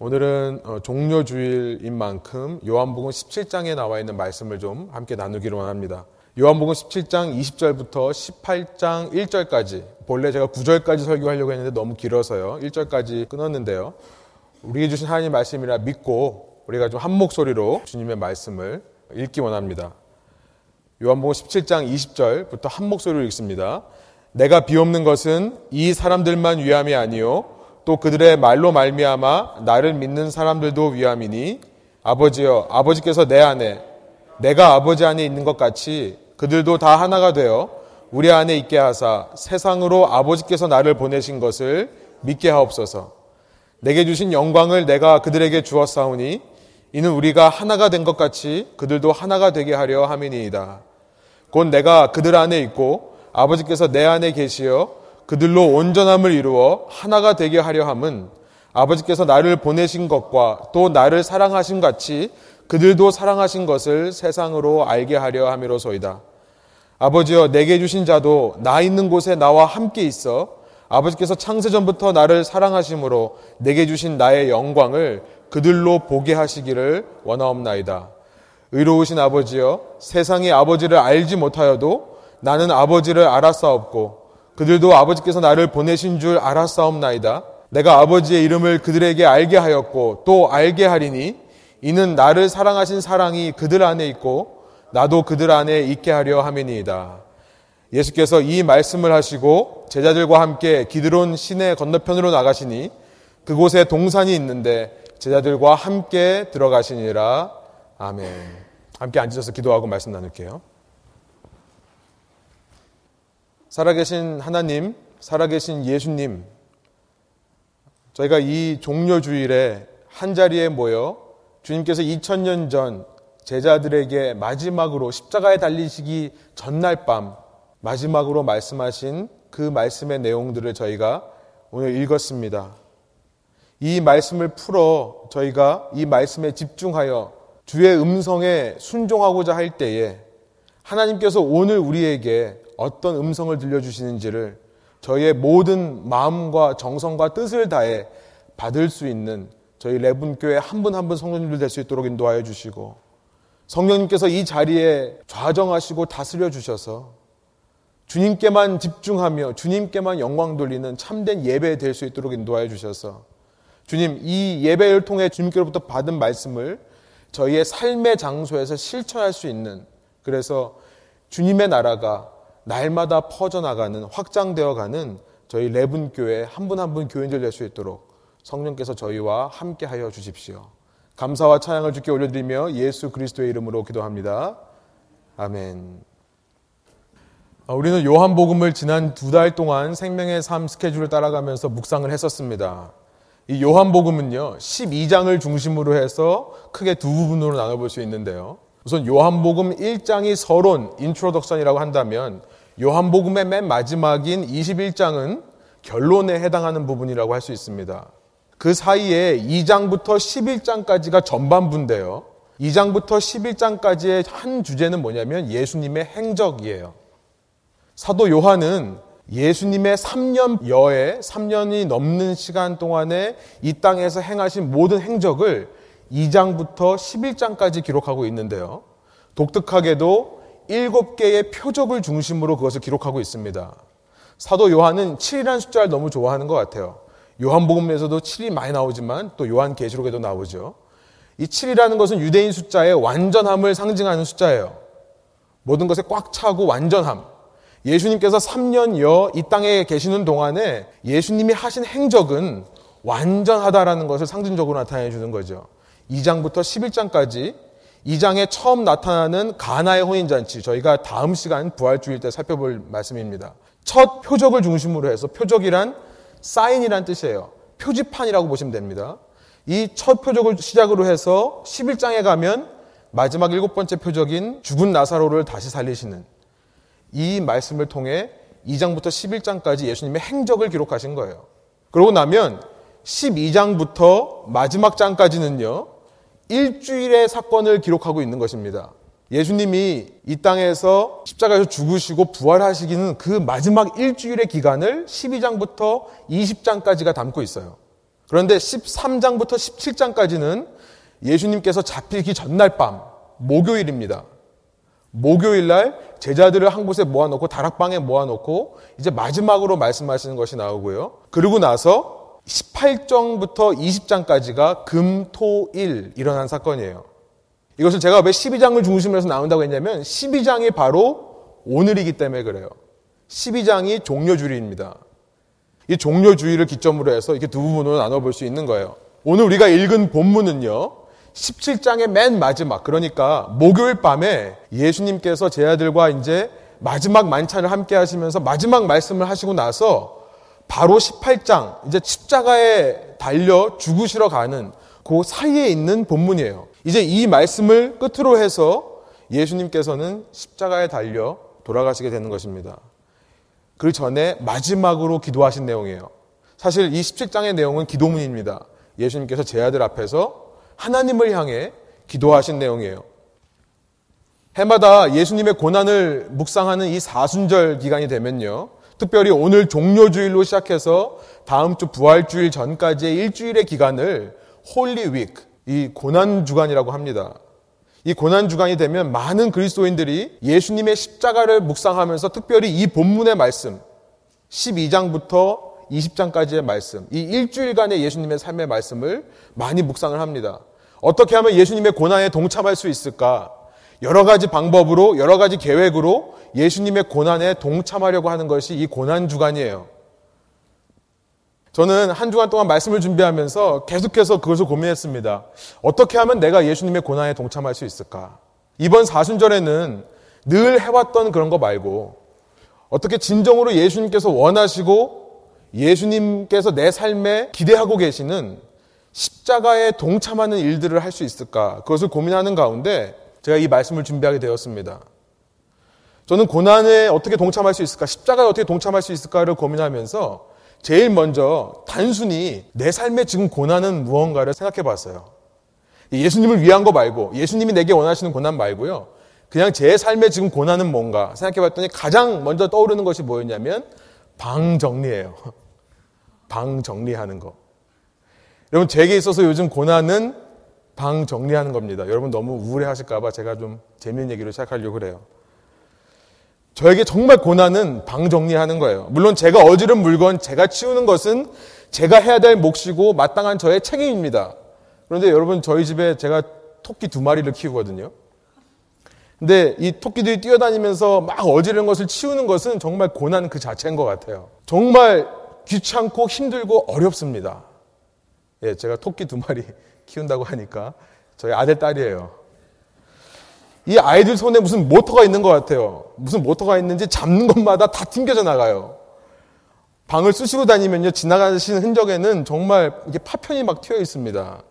오늘은 어, 종료 주일인 만큼 요한복음 17장에 나와 있는 말씀을 좀 함께 나누기로 합니다. 요한복음 17장 20절부터 18장 1절까지 본래 제가 9절까지 설교하려고 했는데 너무 길어서요. 1절까지 끊었는데요. 우리에게 주신 하나님 말씀이라 믿고 우리가 좀 한 목소리로 주님의 말씀을 읽기 원합니다. 요한복음 17장 20절부터 한 목소리로 읽습니다. 내가 비옵는 것은 이 사람들만 위함이 아니요 또 그들의 말로 말미암아 나를 믿는 사람들도 위함이니 아버지여 아버지께서 내 안에 내가 아버지 안에 있는 것 같이 그들도 다 하나가 되어 우리 안에 있게 하사 세상으로 아버지께서 나를 보내신 것을 믿게 하옵소서. 내게 주신 영광을 내가 그들에게 주었사오니 이는 우리가 하나가 된 것 같이 그들도 하나가 되게 하려 함이니이다. 곧 내가 그들 안에 있고 아버지께서 내 안에 계시어 그들로 온전함을 이루어 하나가 되게 하려 함은 아버지께서 나를 보내신 것과 또 나를 사랑하신 같이 그들도 사랑하신 것을 세상으로 알게 하려 함이로소이다. 아버지여 내게 주신 자도 나 있는 곳에 나와 함께 있어 아버지께서 창세전부터 나를 사랑하심으로 내게 주신 나의 영광을 그들로 보게 하시기를 원하옵나이다. 의로우신 아버지여 세상이 아버지를 알지 못하여도 나는 아버지를 알았사옵고 그들도 아버지께서 나를 보내신 줄 알았사옵나이다. 내가 아버지의 이름을 그들에게 알게 하였고 또 알게 하리니 이는 나를 사랑하신 사랑이 그들 안에 있고 나도 그들 안에 있게 하려 함이니이다. 예수께서 이 말씀을 하시고 제자들과 함께 기드론 시내 건너편으로 나가시니 그곳에 동산이 있는데 제자들과 함께 들어가시니라. 아멘. 함께 앉으셔서 기도하고 말씀 나눌게요. 살아계신 하나님, 살아계신 예수님, 저희가 이 종료주일에 한 자리에 모여 주님께서 2000년 전 제자들에게 마지막으로 십자가에 달리시기 전날 밤 마지막으로 말씀하신 그 말씀의 내용들을 저희가 오늘 읽었습니다. 이 말씀을 풀어 저희가 이 말씀에 집중하여 주의 음성에 순종하고자 할 때에 하나님께서 오늘 우리에게 어떤 음성을 들려주시는지를 저희의 모든 마음과 정성과 뜻을 다해 받을 수 있는 저희 레분교회 한 분 한 분 성도님들 될 수 있도록 인도하여 주시고 성령님께서 이 자리에 좌정하시고 다스려 주셔서 주님께만 집중하며 주님께만 영광 돌리는 참된 예배 될 수 있도록 인도하여 주셔서 주님 이 예배를 통해 주님께로부터 받은 말씀을 저희의 삶의 장소에서 실천할 수 있는 그래서 주님의 나라가 날마다 퍼져나가는 확장되어가는 저희 레분 교회 한 분 한 분 교인들 될 수 있도록 성령께서 저희와 함께 하여 주십시오. 감사와 찬양을 주께 올려드리며 예수 그리스도의 이름으로 기도합니다. 아멘. 아, 우리는 요한복음을 지난 두 달 동안 생명의 삶 스케줄을 따라가면서 묵상을 했었습니다. 이 요한복음은요, 12장을 중심으로 해서 크게 두 부분으로 나눠볼 수 있는데요. 우선 요한복음 1장이 서론, introduction이라고 한다면 요한복음의 맨 마지막인 21장은 결론에 해당하는 부분이라고 할 수 있습니다. 그 사이에 2장부터 11장까지가 전반부인데요. 2장부터 11장까지의 한 주제는 뭐냐면 예수님의 행적이에요. 사도 요한은 예수님의 3년여에 3년이 넘는 시간 동안에 이 땅에서 행하신 모든 행적을 2장부터 11장까지 기록하고 있는데요. 독특하게도 7개의 표적을 중심으로 그것을 기록하고 있습니다. 사도 요한은 7이라는 숫자를 너무 좋아하는 것 같아요. 요한복음에서도 7이 많이 나오지만 또 요한 계시록에도 나오죠. 이 7이라는 것은 유대인 숫자의 완전함을 상징하는 숫자예요. 모든 것에 꽉 차고 완전함. 예수님께서 3년여 이 땅에 계시는 동안에 예수님이 하신 행적은 완전하다라는 것을 상징적으로 나타내 주는 거죠. 2장부터 11장까지 2장에 처음 나타나는 가나의 혼인잔치 저희가 다음 시간 부활주일 때 살펴볼 말씀입니다. 첫 표적을 중심으로 해서 표적이란 사인이란 뜻이에요. 표지판이라고 보시면 됩니다. 이 첫 표적을 시작으로 해서 11장에 가면 마지막 일곱 번째 표적인 죽은 나사로를 다시 살리시는 이 말씀을 통해 2장부터 11장까지 예수님의 행적을 기록하신 거예요. 그러고 나면 12장부터 마지막 장까지는요, 일주일의 사건을 기록하고 있는 것입니다. 예수님이 이 땅에서 십자가에서 죽으시고 부활하시기는 그 마지막 일주일의 기간을 12장부터 20장까지가 담고 있어요. 그런데 13장부터 17장까지는 예수님께서 잡히기 전날 밤, 목요일입니다. 목요일 날 제자들을 한 곳에 모아놓고 다락방에 모아놓고 이제 마지막으로 말씀하시는 것이 나오고요. 그리고 나서 18장부터 20장까지가 금, 토, 일 일어난 사건이에요. 이것을 제가 왜 12장을 중심으로 해서 나온다고 했냐면 12장이 바로 오늘이기 때문에 그래요. 12장이 종료주일입니다. 이 종료주의를 기점으로 해서 이렇게 두 부분으로 나눠볼 수 있는 거예요. 오늘 우리가 읽은 본문은요, 17장의 맨 마지막, 그러니까 목요일 밤에 예수님께서 제 아들과 이제 마지막 만찬을 함께 하시면서 마지막 말씀을 하시고 나서 바로 18장, 이제 십자가에 달려 죽으시러 가는 그 사이에 있는 본문이에요. 이제 이 말씀을 끝으로 해서 예수님께서는 십자가에 달려 돌아가시게 되는 것입니다. 그 전에 마지막으로 기도하신 내용이에요. 사실 이 17장의 내용은 기도문입니다. 예수님께서 제자들 앞에서 하나님을 향해 기도하신 내용이에요. 해마다 예수님의 고난을 묵상하는 이 사순절 기간이 되면요. 특별히 오늘 종려주일로 시작해서 다음 주 부활주일 전까지의 일주일의 기간을 Holy Week, 이 고난 주간이라고 합니다. 이 고난 주간이 되면 많은 그리스도인들이 예수님의 십자가를 묵상하면서 특별히 이 본문의 말씀 12장부터 20장까지의 말씀, 이 일주일간의 예수님의 삶의 말씀을 많이 묵상을 합니다. 어떻게 하면 예수님의 고난에 동참할 수 있을까? 여러 가지 방법으로, 여러 가지 계획으로 예수님의 고난에 동참하려고 하는 것이 이 고난 주간이에요. 저는 한 주간 동안 말씀을 준비하면서 계속해서 그것을 고민했습니다. 어떻게 하면 내가 예수님의 고난에 동참할 수 있을까? 이번 사순절에는 늘 해왔던 그런 거 말고 어떻게 진정으로 예수님께서 원하시고 예수님께서 내 삶에 기대하고 계시는 십자가에 동참하는 일들을 할 수 있을까? 그것을 고민하는 가운데 제가 이 말씀을 준비하게 되었습니다. 저는 고난에 어떻게 동참할 수 있을까? 십자가에 어떻게 동참할 수 있을까를 고민하면서 제일 먼저 단순히 내 삶에 지금 고난은 무언가를 생각해 봤어요. 예수님을 위한 거 말고, 예수님이 내게 원하시는 고난 말고요. 그냥 제 삶에 지금 고난은 뭔가 생각해 봤더니 가장 먼저 떠오르는 것이 뭐였냐면 방 정리예요. 방 정리하는 거. 여러분, 제게 있어서 요즘 고난은 방 정리하는 겁니다. 여러분 너무 우울해 하실까봐 제가 좀 재미있는 얘기로 시작하려고 그래요. 저에게 정말 고난은 방 정리하는 거예요. 물론 제가 어지른 물건, 제가 치우는 것은 제가 해야 될 몫이고 마땅한 저의 책임입니다. 그런데 여러분 저희 집에 제가 토끼 두 마리를 키우거든요. 근데 이 토끼들이 뛰어다니면서 막 어지른 것을 치우는 것은 정말 고난 그 자체인 것 같아요. 정말 귀찮고 힘들고 어렵습니다. 예, 제가 토끼 두 마리 키운다고 하니까 저희 아들 딸이에요. 이 아이들 손에 무슨 모터가 있는 것 같아요. 무슨 모터가 있는지 잡는 것마다 다 튕겨져 나가요. 방을 쑤시고 다니면요, 지나가시는 흔적에는 정말 이게 파편이 막 튀어 있습니다.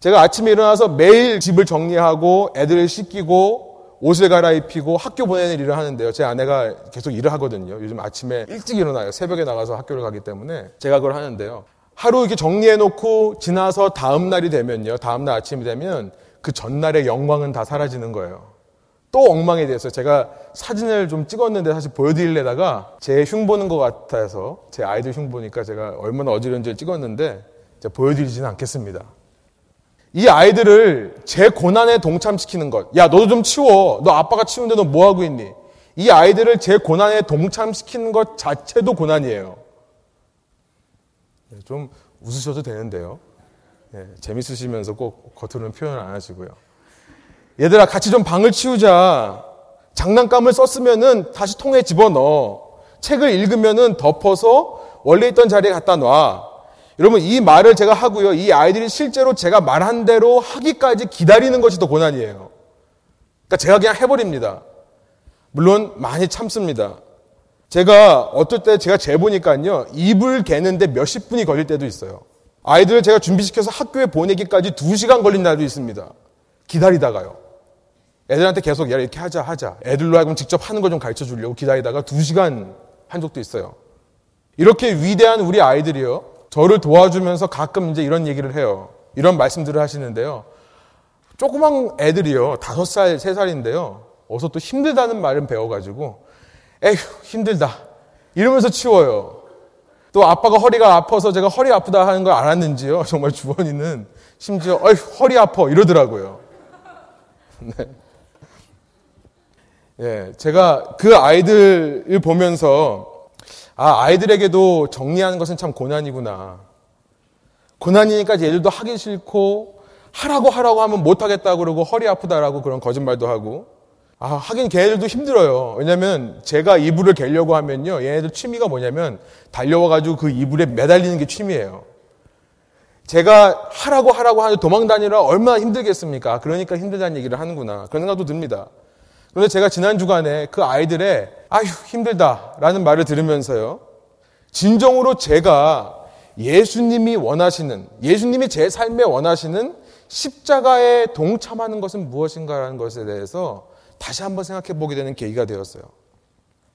제가 아침에 일어나서 매일 집을 정리하고 애들을 씻기고 옷을 갈아입히고 학교 보내는 일을 하는데요. 제 아내가 계속 일을 하거든요. 요즘 아침에 일찍 일어나요. 새벽에 나가서 학교를 가기 때문에 제가 그걸 하는데요. 하루 이렇게 정리해놓고 지나서 다음 날이 되면요. 다음 날 아침이 되면 그 전날의 영광은 다 사라지는 거예요. 또 엉망이 됐어요. 제가 사진을 좀 찍었는데 사실 보여드리려다가 제 흉 보는 것 같아서 제 아이들 흉 보니까 제가 얼마나 어지러운지 찍었는데 보여드리지는 않겠습니다. 이 아이들을 제 고난에 동참시키는 것. 야, 너도 좀 치워. 너 아빠가 치우는데 너 뭐 하고 있니? 이 아이들을 제 고난에 동참시키는 것 자체도 고난이에요. 네, 좀 웃으셔도 되는데요. 네, 재밌으시면서 꼭 겉으로는 표현 안 하시고요. 얘들아 같이 좀 방을 치우자. 장난감을 썼으면은 다시 통에 집어넣어. 책을 읽으면은 덮어서 원래 있던 자리에 갖다 놔. 여러분 이 말을 제가 하고요. 이 아이들이 실제로 제가 말한 대로 하기까지 기다리는 것이 더 고난이에요. 그러니까 제가 그냥 해버립니다. 물론 많이 참습니다. 제가 어떨 때 제가 재보니까요. 입을 개는데 몇십 분이 걸릴 때도 있어요. 아이들을 제가 준비시켜서 학교에 보내기까지 두 시간 걸린 날도 있습니다. 기다리다가요. 애들한테 계속 야 이렇게 하자 하자. 애들로 하여금 직접 하는 걸 좀 가르쳐 주려고 기다리다가 두 시간 한 적도 있어요. 이렇게 위대한 우리 아이들이요. 저를 도와주면서 가끔 이제 이런 얘기를 해요. 이런 말씀들을 하시는데요. 조그만 애들이요. 다섯 살, 세 살인데요. 어서 또 힘들다는 말은 배워가지고, 에휴, 힘들다. 이러면서 치워요. 또 아빠가 허리가 아파서 제가 허리 아프다 하는 걸 알았는지요. 정말 주원이는 심지어 어이 허리 아파 이러더라고요. 네. 예, 제가 그 아이들을 보면서 아 아이들에게도 정리하는 것은 참 고난이구나. 고난이니까 얘들도 하기 싫고 하라고 하라고 하면 못 하겠다 그러고 허리 아프다라고 그런 거짓말도 하고 아, 하긴 걔네들도 힘들어요. 왜냐면 제가 이불을 개려고 하면요. 얘네들 취미가 뭐냐면 달려와가지고 그 이불에 매달리는 게 취미예요. 제가 하라고 하라고 하는 도망 다니라 얼마나 힘들겠습니까? 그러니까 힘들다는 얘기를 하는구나. 그런 생각도 듭니다. 그런데 제가 지난 주간에 그 아이들의 아휴, 힘들다 라는 말을 들으면서요. 진정으로 제가 예수님이 원하시는, 예수님이 제 삶에 원하시는 십자가에 동참하는 것은 무엇인가라는 것에 대해서 다시 한번 생각해 보게 되는 계기가 되었어요.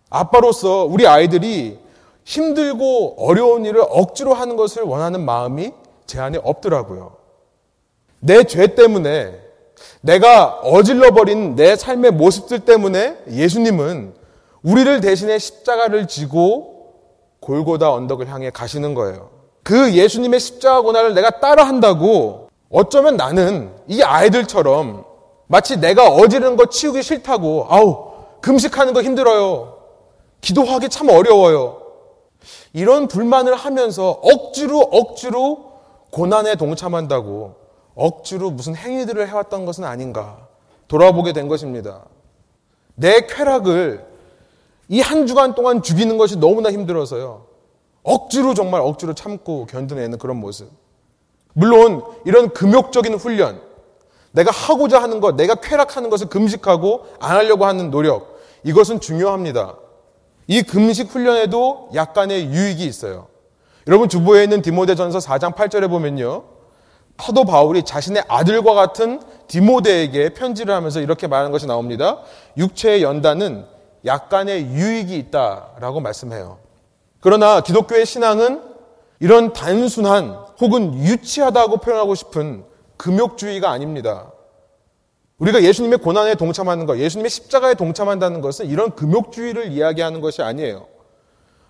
아빠로서 우리 아이들이 힘들고 어려운 일을 억지로 하는 것을 원하는 마음이 제 안에 없더라고요. 내 죄 때문에 내가 어질러버린 내 삶의 모습들 때문에 예수님은 우리를 대신해 십자가를 지고 골고다 언덕을 향해 가시는 거예요. 그 예수님의 십자가 고난을 내가 따라한다고 어쩌면 나는 이 아이들처럼 마치 내가 어지르는 거 치우기 싫다고, 아우, 금식하는 거 힘들어요. 기도하기 참 어려워요. 이런 불만을 하면서 억지로 억지로 고난에 동참한다고 억지로 무슨 행위들을 해왔던 것은 아닌가 돌아보게 된 것입니다. 내 쾌락을 이 한 주간 동안 죽이는 것이 너무나 힘들어서요. 억지로 정말 억지로 참고 견뎌내는 그런 모습. 물론 이런 금욕적인 훈련, 내가 하고자 하는 것, 내가 쾌락하는 것을 금식하고 안 하려고 하는 노력, 이것은 중요합니다. 이 금식 훈련에도 약간의 유익이 있어요. 여러분 주보에 있는 디모데전서 4장 8절에 보면요. 사도 바울이 자신의 아들과 같은 디모데에게 편지를 하면서 이렇게 말하는 것이 나옵니다. 육체의 연단은 약간의 유익이 있다라고 말씀해요. 그러나 기독교의 신앙은 이런 단순한 혹은 유치하다고 표현하고 싶은 금욕주의가 아닙니다. 우리가 예수님의 고난에 동참하는 것, 예수님의 십자가에 동참한다는 것은 이런 금욕주의를 이야기하는 것이 아니에요.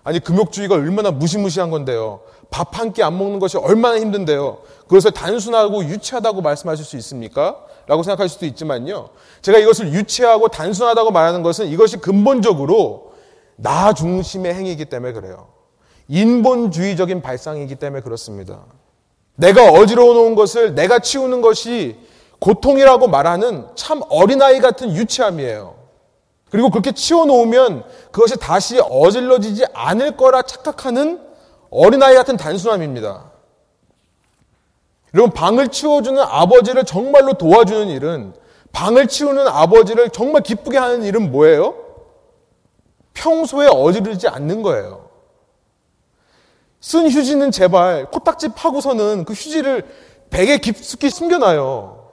아니, 금욕주의가 얼마나 무시무시한 건데요. 밥 한 끼 안 먹는 것이 얼마나 힘든데요. 그것을 단순하고 유치하다고 말씀하실 수 있습니까? 라고 생각할 수도 있지만요. 제가 이것을 유치하고 단순하다고 말하는 것은 이것이 근본적으로 나 중심의 행위이기 때문에 그래요. 인본주의적인 발상이기 때문에 그렇습니다. 내가 어지러워 놓은 것을 내가 치우는 것이 고통이라고 말하는 참 어린아이 같은 유치함이에요. 그리고 그렇게 치워놓으면 그것이 다시 어질러지지 않을 거라 착각하는 어린아이 같은 단순함입니다. 여러분, 방을 치워주는 아버지를 정말로 도와주는 일은 방을 치우는 아버지를 정말 기쁘게 하는 일은 뭐예요? 평소에 어지르지 않는 거예요. 쓴 휴지는 제발 코딱지 파고서는 그 휴지를 베개 깊숙이 숨겨놔요.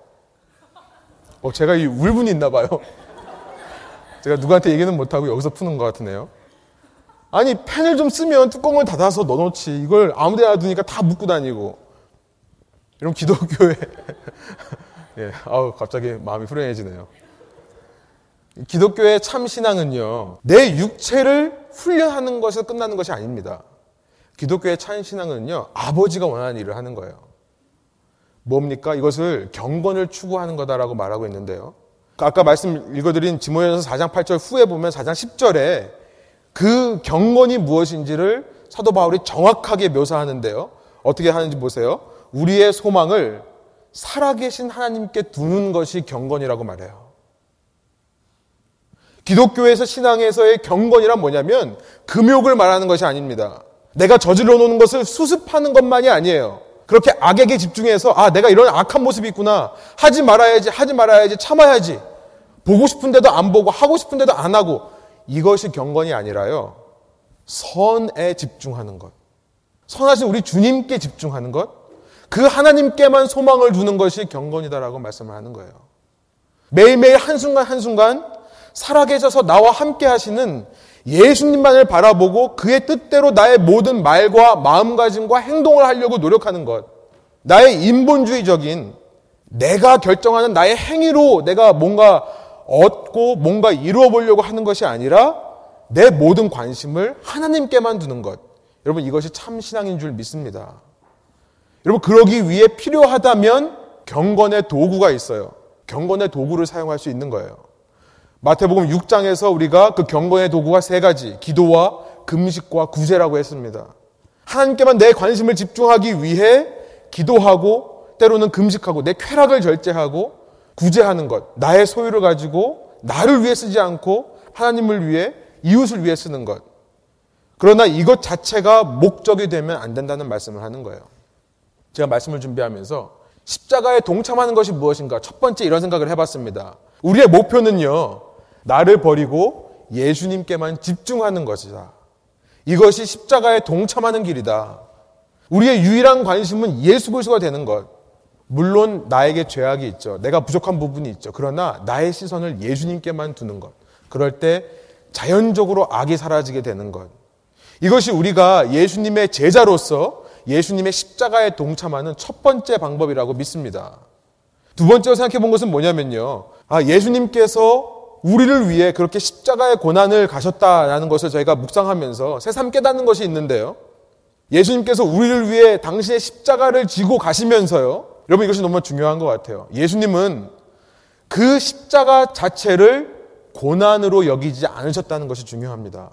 어, 제가 이 울분이 있나 봐요. 제가 누구한테 얘기는 못하고 여기서 푸는 것 같으네요. 아니, 펜을 좀 쓰면 뚜껑을 닫아서 넣어놓지. 이걸 아무 데나 두니까 다 묻고 다니고. 이런 기독교에. 예, 아우, 갑자기 마음이 후련해지네요. 기독교의 참 신앙은요, 내 육체를 훈련하는 것에서 끝나는 것이 아닙니다. 기독교의 참 신앙은요, 아버지가 원하는 일을 하는 거예요. 뭡니까? 이것을 경건을 추구하는 거다라고 말하고 있는데요. 아까 말씀 읽어드린 지모에서 4장 8절 후에 보면 4장 10절에 그 경건이 무엇인지를 사도 바울이 정확하게 묘사하는데요. 어떻게 하는지 보세요. 우리의 소망을 살아계신 하나님께 두는 것이 경건이라고 말해요. 기독교에서 신앙에서의 경건이란 뭐냐면 금욕을 말하는 것이 아닙니다. 내가 저질러 놓는 것을 수습하는 것만이 아니에요. 그렇게 악에게 집중해서 아 내가 이런 악한 모습이 있구나. 하지 말아야지 하지 말아야지 참아야지. 보고 싶은데도 안 보고 하고 싶은데도 안 하고. 이것이 경건이 아니라요. 선에 집중하는 것. 선하신 우리 주님께 집중하는 것 그 하나님께만 소망을 두는 것이 경건이다라고 말씀을 하는 거예요. 매일매일 한순간 한순간 살아계셔서 나와 함께 하시는 예수님만을 바라보고 그의 뜻대로 나의 모든 말과 마음가짐과 행동을 하려고 노력하는 것. 나의 인본주의적인 내가 결정하는 나의 행위로 내가 뭔가 얻고 뭔가 이루어 보려고 하는 것이 아니라 내 모든 관심을 하나님께만 두는 것. 여러분 이것이 참 신앙인 줄 믿습니다. 여러분 그러기 위해 필요하다면 경건의 도구가 있어요. 경건의 도구를 사용할 수 있는 거예요. 마태복음 6장에서 우리가 그 경건의 도구가 세 가지, 기도와 금식과 구제라고 했습니다. 하나님께만 내 관심을 집중하기 위해 기도하고 때로는 금식하고 내 쾌락을 절제하고 구제하는 것, 나의 소유를 가지고 나를 위해 쓰지 않고 하나님을 위해 이웃을 위해 쓰는 것. 그러나 이것 자체가 목적이 되면 안 된다는 말씀을 하는 거예요. 제가 말씀을 준비하면서 십자가에 동참하는 것이 무엇인가? 첫 번째 이런 생각을 해봤습니다. 우리의 목표는요, 나를 버리고 예수님께만 집중하는 것이다. 이것이 십자가에 동참하는 길이다. 우리의 유일한 관심은 예수 그리스도가 되는 것. 물론 나에게 죄악이 있죠. 내가 부족한 부분이 있죠. 그러나 나의 시선을 예수님께만 두는 것. 그럴 때 자연적으로 악이 사라지게 되는 것. 이것이 우리가 예수님의 제자로서 예수님의 십자가에 동참하는 첫 번째 방법이라고 믿습니다. 두 번째로 생각해 본 것은 뭐냐면요. 아, 예수님께서 우리를 위해 그렇게 십자가의 고난을 가셨다라는 것을 저희가 묵상하면서 새삼 깨닫는 것이 있는데요. 예수님께서 우리를 위해 당신의 십자가를 지고 가시면서요. 여러분 이것이 너무 중요한 것 같아요. 예수님은 그 십자가 자체를 고난으로 여기지 않으셨다는 것이 중요합니다.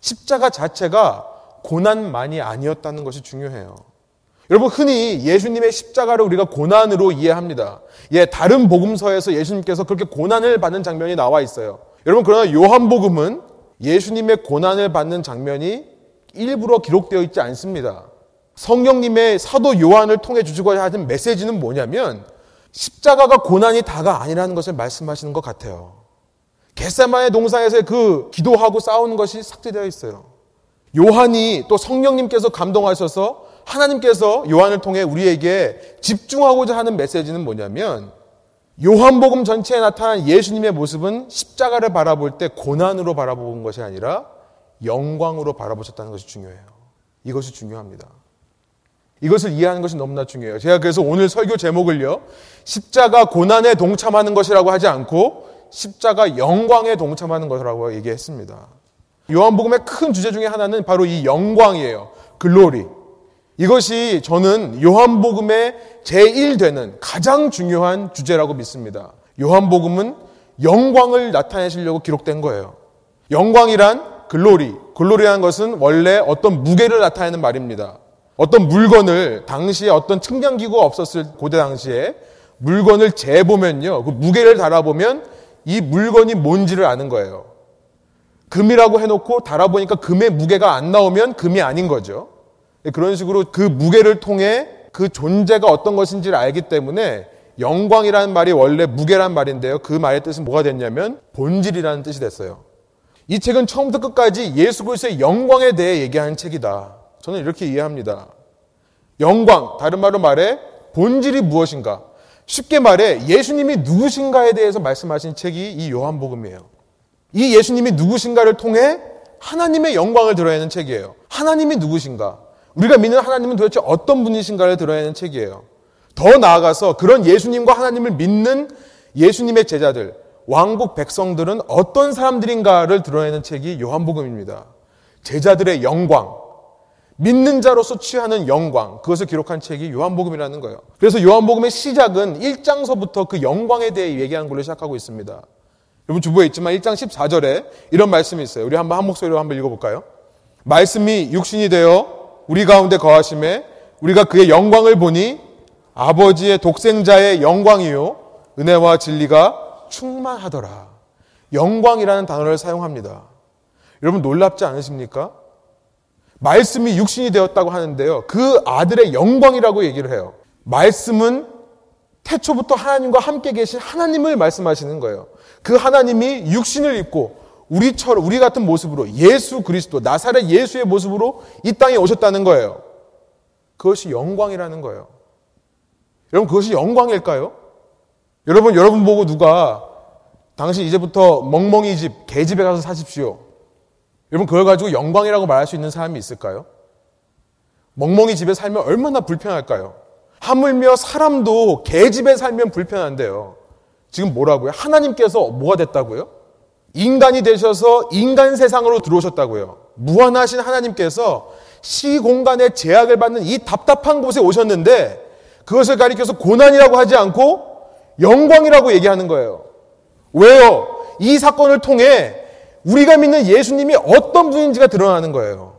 십자가 자체가 고난만이 아니었다는 것이 중요해요. 여러분 흔히 예수님의 십자가를 우리가 고난으로 이해합니다. 예, 다른 복음서에서 예수님께서 그렇게 고난을 받는 장면이 나와 있어요. 여러분 그러나 요한복음은 예수님의 고난을 받는 장면이 일부러 기록되어 있지 않습니다. 성령님의 사도 요한을 통해 주시고자 하는 메시지는 뭐냐면 십자가가 고난이 다가 아니라는 것을 말씀하시는 것 같아요. 겟세마의 동상에서 그 기도하고 싸우는 것이 삭제되어 있어요. 요한이 또 성령님께서 감동하셔서 하나님께서 요한을 통해 우리에게 집중하고자 하는 메시지는 뭐냐면 요한복음 전체에 나타난 예수님의 모습은 십자가를 바라볼 때 고난으로 바라보는 것이 아니라 영광으로 바라보셨다는 것이 중요해요. 이것이 중요합니다. 이것을 이해하는 것이 너무나 중요해요. 제가 그래서 오늘 설교 제목을요, 십자가 고난에 동참하는 것이라고 하지 않고 십자가 영광에 동참하는 것이라고 얘기했습니다. 요한복음의 큰 주제 중에 하나는 바로 이 영광이에요. 글로리. 이것이 저는 요한복음의 제1되는 가장 중요한 주제라고 믿습니다. 요한복음은 영광을 나타내시려고 기록된 거예요. 영광이란 글로리. 글로리라는 것은 원래 어떤 무게를 나타내는 말입니다. 어떤 물건을 당시에 어떤 측량기구가 없었을 고대 당시에 물건을 재보면요. 그 무게를 달아보면 이 물건이 뭔지를 아는 거예요. 금이라고 해놓고 달아보니까 금의 무게가 안 나오면 금이 아닌 거죠. 그런 식으로 그 무게를 통해 그 존재가 어떤 것인지를 알기 때문에 영광이라는 말이 원래 무게란 말인데요. 그 말의 뜻은 뭐가 됐냐면 본질이라는 뜻이 됐어요. 이 책은 처음부터 끝까지 예수 그리스도의 영광에 대해 얘기하는 책이다. 저는 이렇게 이해합니다. 영광, 다른 말로 말해 본질이 무엇인가? 쉽게 말해 예수님이 누구신가에 대해서 말씀하신 책이 이 요한복음이에요. 이 예수님이 누구신가를 통해 하나님의 영광을 드러내는 책이에요. 하나님이 누구신가? 우리가 믿는 하나님은 도대체 어떤 분이신가를 드러내는 책이에요. 더 나아가서 그런 예수님과 하나님을 믿는 예수님의 제자들, 왕국 백성들은 어떤 사람들인가를 드러내는 책이 요한복음입니다. 제자들의 영광, 믿는 자로서 취하는 영광, 그것을 기록한 책이 요한복음이라는 거예요. 그래서 요한복음의 시작은 1장서부터 그 영광에 대해 얘기하는 걸로 시작하고 있습니다. 여러분 주부에 있지만 1장 14절에 이런 말씀이 있어요. 우리 한번 한 목소리로 한번 읽어볼까요? 말씀이 육신이 되어 우리 가운데 거하심에 우리가 그의 영광을 보니 아버지의 독생자의 영광이요 은혜와 진리가 충만하더라. 영광이라는 단어를 사용합니다. 여러분 놀랍지 않으십니까? 말씀이 육신이 되었다고 하는데요. 그 아들의 영광이라고 얘기를 해요. 말씀은 태초부터 하나님과 함께 계신 하나님을 말씀하시는 거예요. 그 하나님이 육신을 입고 우리처럼 우리 같은 모습으로 예수 그리스도 나사렛 예수의 모습으로 이 땅에 오셨다는 거예요. 그것이 영광이라는 거예요. 여러분 그것이 영광일까요? 여러분 여러분 보고 누가 당신 이제부터 멍멍이 집 개집에 가서 사십시오. 여러분 그걸 가지고 영광이라고 말할 수 있는 사람이 있을까요? 멍멍이 집에 살면 얼마나 불편할까요? 하물며 사람도 개집에 살면 불편한데요. 지금 뭐라고요? 하나님께서 뭐가 됐다고요? 인간이 되셔서 인간 세상으로 들어오셨다고요. 무한하신 하나님께서 시공간의 제약을 받는 이 답답한 곳에 오셨는데 그것을 가리켜서 고난이라고 하지 않고 영광이라고 얘기하는 거예요. 왜요? 이 사건을 통해 우리가 믿는 예수님이 어떤 분인지가 드러나는 거예요.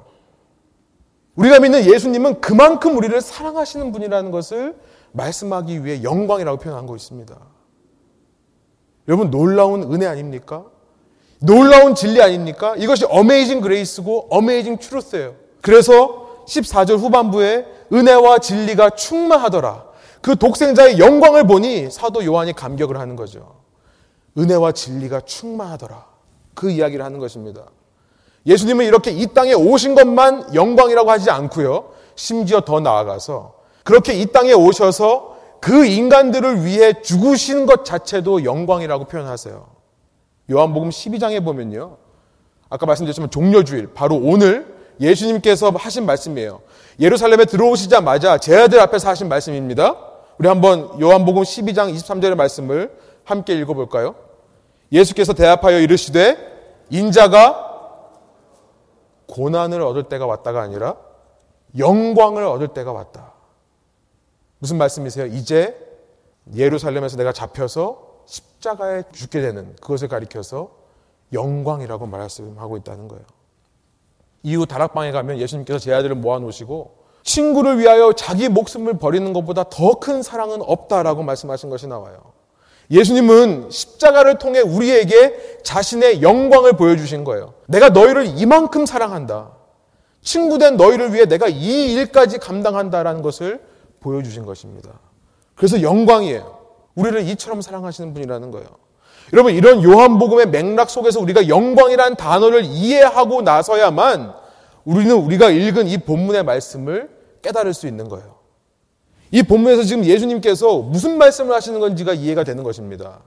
우리가 믿는 예수님은 그만큼 우리를 사랑하시는 분이라는 것을 말씀하기 위해 영광이라고 표현하고 있습니다. 여러분 놀라운 은혜 아닙니까? 놀라운 진리 아닙니까? 이것이 amazing grace고 amazing truth예요. 그래서 14절 후반부에 은혜와 진리가 충만하더라. 그 독생자의 영광을 보니 사도 요한이 감격을 하는 거죠. 은혜와 진리가 충만하더라. 그 이야기를 하는 것입니다. 예수님은 이렇게 이 땅에 오신 것만 영광이라고 하지 않고요. 심지어 더 나아가서 그렇게 이 땅에 오셔서 그 인간들을 위해 죽으신 것 자체도 영광이라고 표현하세요. 요한복음 12장에 보면요. 아까 말씀드렸지만 종려주일, 바로 오늘 예수님께서 하신 말씀이에요. 예루살렘에 들어오시자마자 제 아들 앞에서 하신 말씀입니다. 우리 한번 요한복음 12장 23절의 말씀을 함께 읽어볼까요? 예수께서 대합하여 이르시되 인자가 고난을 얻을 때가 왔다가 아니라 영광을 얻을 때가 왔다. 무슨 말씀이세요? 이제 예루살렘에서 내가 잡혀서 십자가에 죽게 되는 그것을 가리켜서 영광이라고 말씀하고 있다는 거예요. 이후 다락방에 가면 예수님께서 제 아들을 모아놓으시고 친구를 위하여 자기 목숨을 버리는 것보다 더 큰 사랑은 없다라고 말씀하신 것이 나와요. 예수님은 십자가를 통해 우리에게 자신의 영광을 보여주신 거예요. 내가 너희를 이만큼 사랑한다. 친구된 너희를 위해 내가 이 일까지 감당한다라는 것을 보여주신 것입니다. 그래서 영광이에요. 우리를 이처럼 사랑하시는 분이라는 거예요. 여러분, 이런 요한복음의 맥락 속에서 우리가 영광이라는 단어를 이해하고 나서야만 우리는 우리가 읽은 이 본문의 말씀을 깨달을 수 있는 거예요. 이 본문에서 지금 예수님께서 무슨 말씀을 하시는 건지가 이해가 되는 것입니다.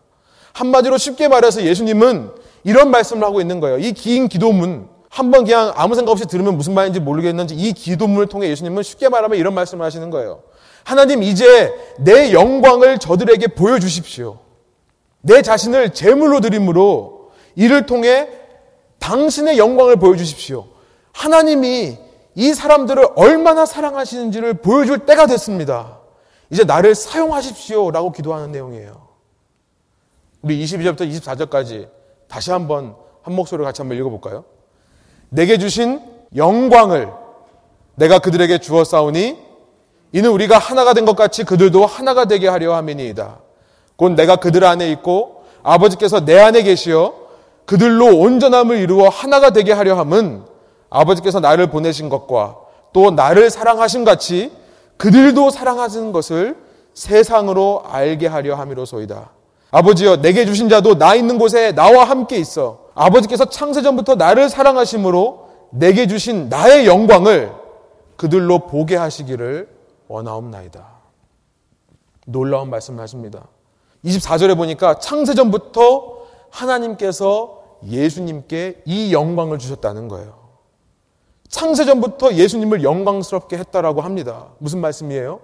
한마디로 쉽게 말해서 예수님은 이런 말씀을 하고 있는 거예요. 이 긴 기도문, 한번 그냥 아무 생각 없이 들으면 무슨 말인지 모르겠는지 이 기도문을 통해 예수님은 쉽게 말하면 이런 말씀을 하시는 거예요. 하나님 이제 내 영광을 저들에게 보여주십시오. 내 자신을 제물로 드림으로 이를 통해 당신의 영광을 보여주십시오. 하나님이 이 사람들을 얼마나 사랑하시는지를 보여줄 때가 됐습니다. 이제 나를 사용하십시오. 라고 기도하는 내용이에요. 우리 22절부터 24절까지 다시 한번 한 목소리로 같이 한번 읽어볼까요? 내게 주신 영광을 내가 그들에게 주어 싸우니 이는 우리가 하나가 된 것 같이 그들도 하나가 되게 하려 함이니이다. 곧 내가 그들 안에 있고 아버지께서 내 안에 계시어 그들로 온전함을 이루어 하나가 되게 하려 함은 아버지께서 나를 보내신 것과 또 나를 사랑하신 같이 그들도 사랑하시는 것을 세상으로 알게 하려 함이로소이다. 아버지여 내게 주신 자도 나 있는 곳에 나와 함께 있어. 아버지께서 창세전부터 나를 사랑하심으로 내게 주신 나의 영광을 그들로 보게 하시기를 원하옵나이다. 놀라운 말씀을 하십니다. 24절에 보니까 창세전부터 하나님께서 예수님께 이 영광을 주셨다는 거예요. 창세전부터 예수님을 영광스럽게 했다라고 합니다. 무슨 말씀이에요?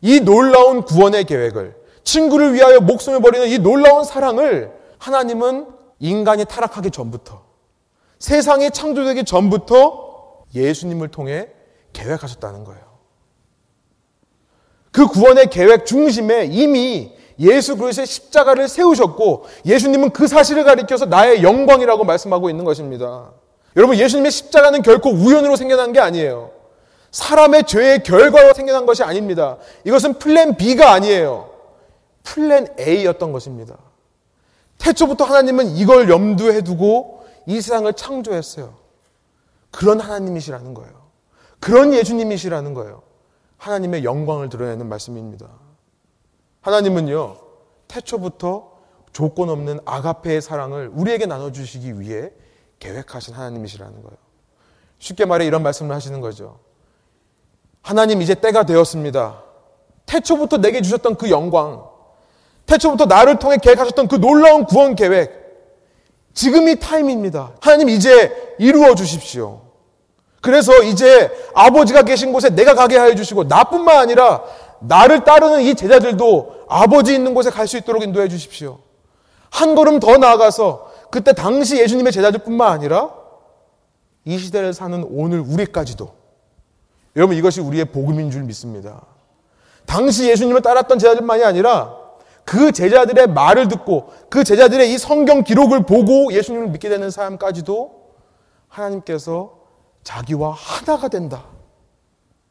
이 놀라운 구원의 계획을 친구를 위하여 목숨을 버리는 이 놀라운 사랑을 하나님은 인간이 타락하기 전부터 세상이 창조되기 전부터 예수님을 통해 계획하셨다는 거예요. 그 구원의 계획 중심에 이미 예수 그리스도의 십자가를 세우셨고 예수님은 그 사실을 가리켜서 나의 영광이라고 말씀하고 있는 것입니다. 여러분, 예수님의 십자가는 결코 우연으로 생겨난 게 아니에요. 사람의 죄의 결과로 생겨난 것이 아닙니다. 이것은 plan B가 아니에요. plan A였던 것입니다. 태초부터 하나님은 이걸 염두에 두고 이 세상을 창조했어요. 그런 하나님이시라는 거예요. 그런 예수님이시라는 거예요. 하나님의 영광을 드러내는 말씀입니다. 하나님은요, 태초부터 조건 없는 아가페의 사랑을 우리에게 나눠주시기 위해 계획하신 하나님이시라는 거예요. 쉽게 말해 이런 말씀을 하시는 거죠. 하나님 이제 때가 되었습니다. 태초부터 내게 주셨던 그 영광, 태초부터 나를 통해 계획하셨던 그 놀라운 구원 계획, 지금이 타임입니다. 하나님 이제 이루어 주십시오. 그래서 이제 아버지가 계신 곳에 내가 가게 하여 주시고 나뿐만 아니라 나를 따르는 이 제자들도 아버지 있는 곳에 갈 수 있도록 인도해 주십시오. 한 걸음 더 나아가서 그때 당시 예수님의 제자들뿐만 아니라 이 시대를 사는 오늘 우리까지도 여러분 이것이 우리의 복음인 줄 믿습니다. 당시 예수님을 따랐던 제자들만이 아니라 그 제자들의 말을 듣고 그 제자들의 이 성경 기록을 보고 예수님을 믿게 되는 사람까지도 하나님께서 자기와 하나가 된다.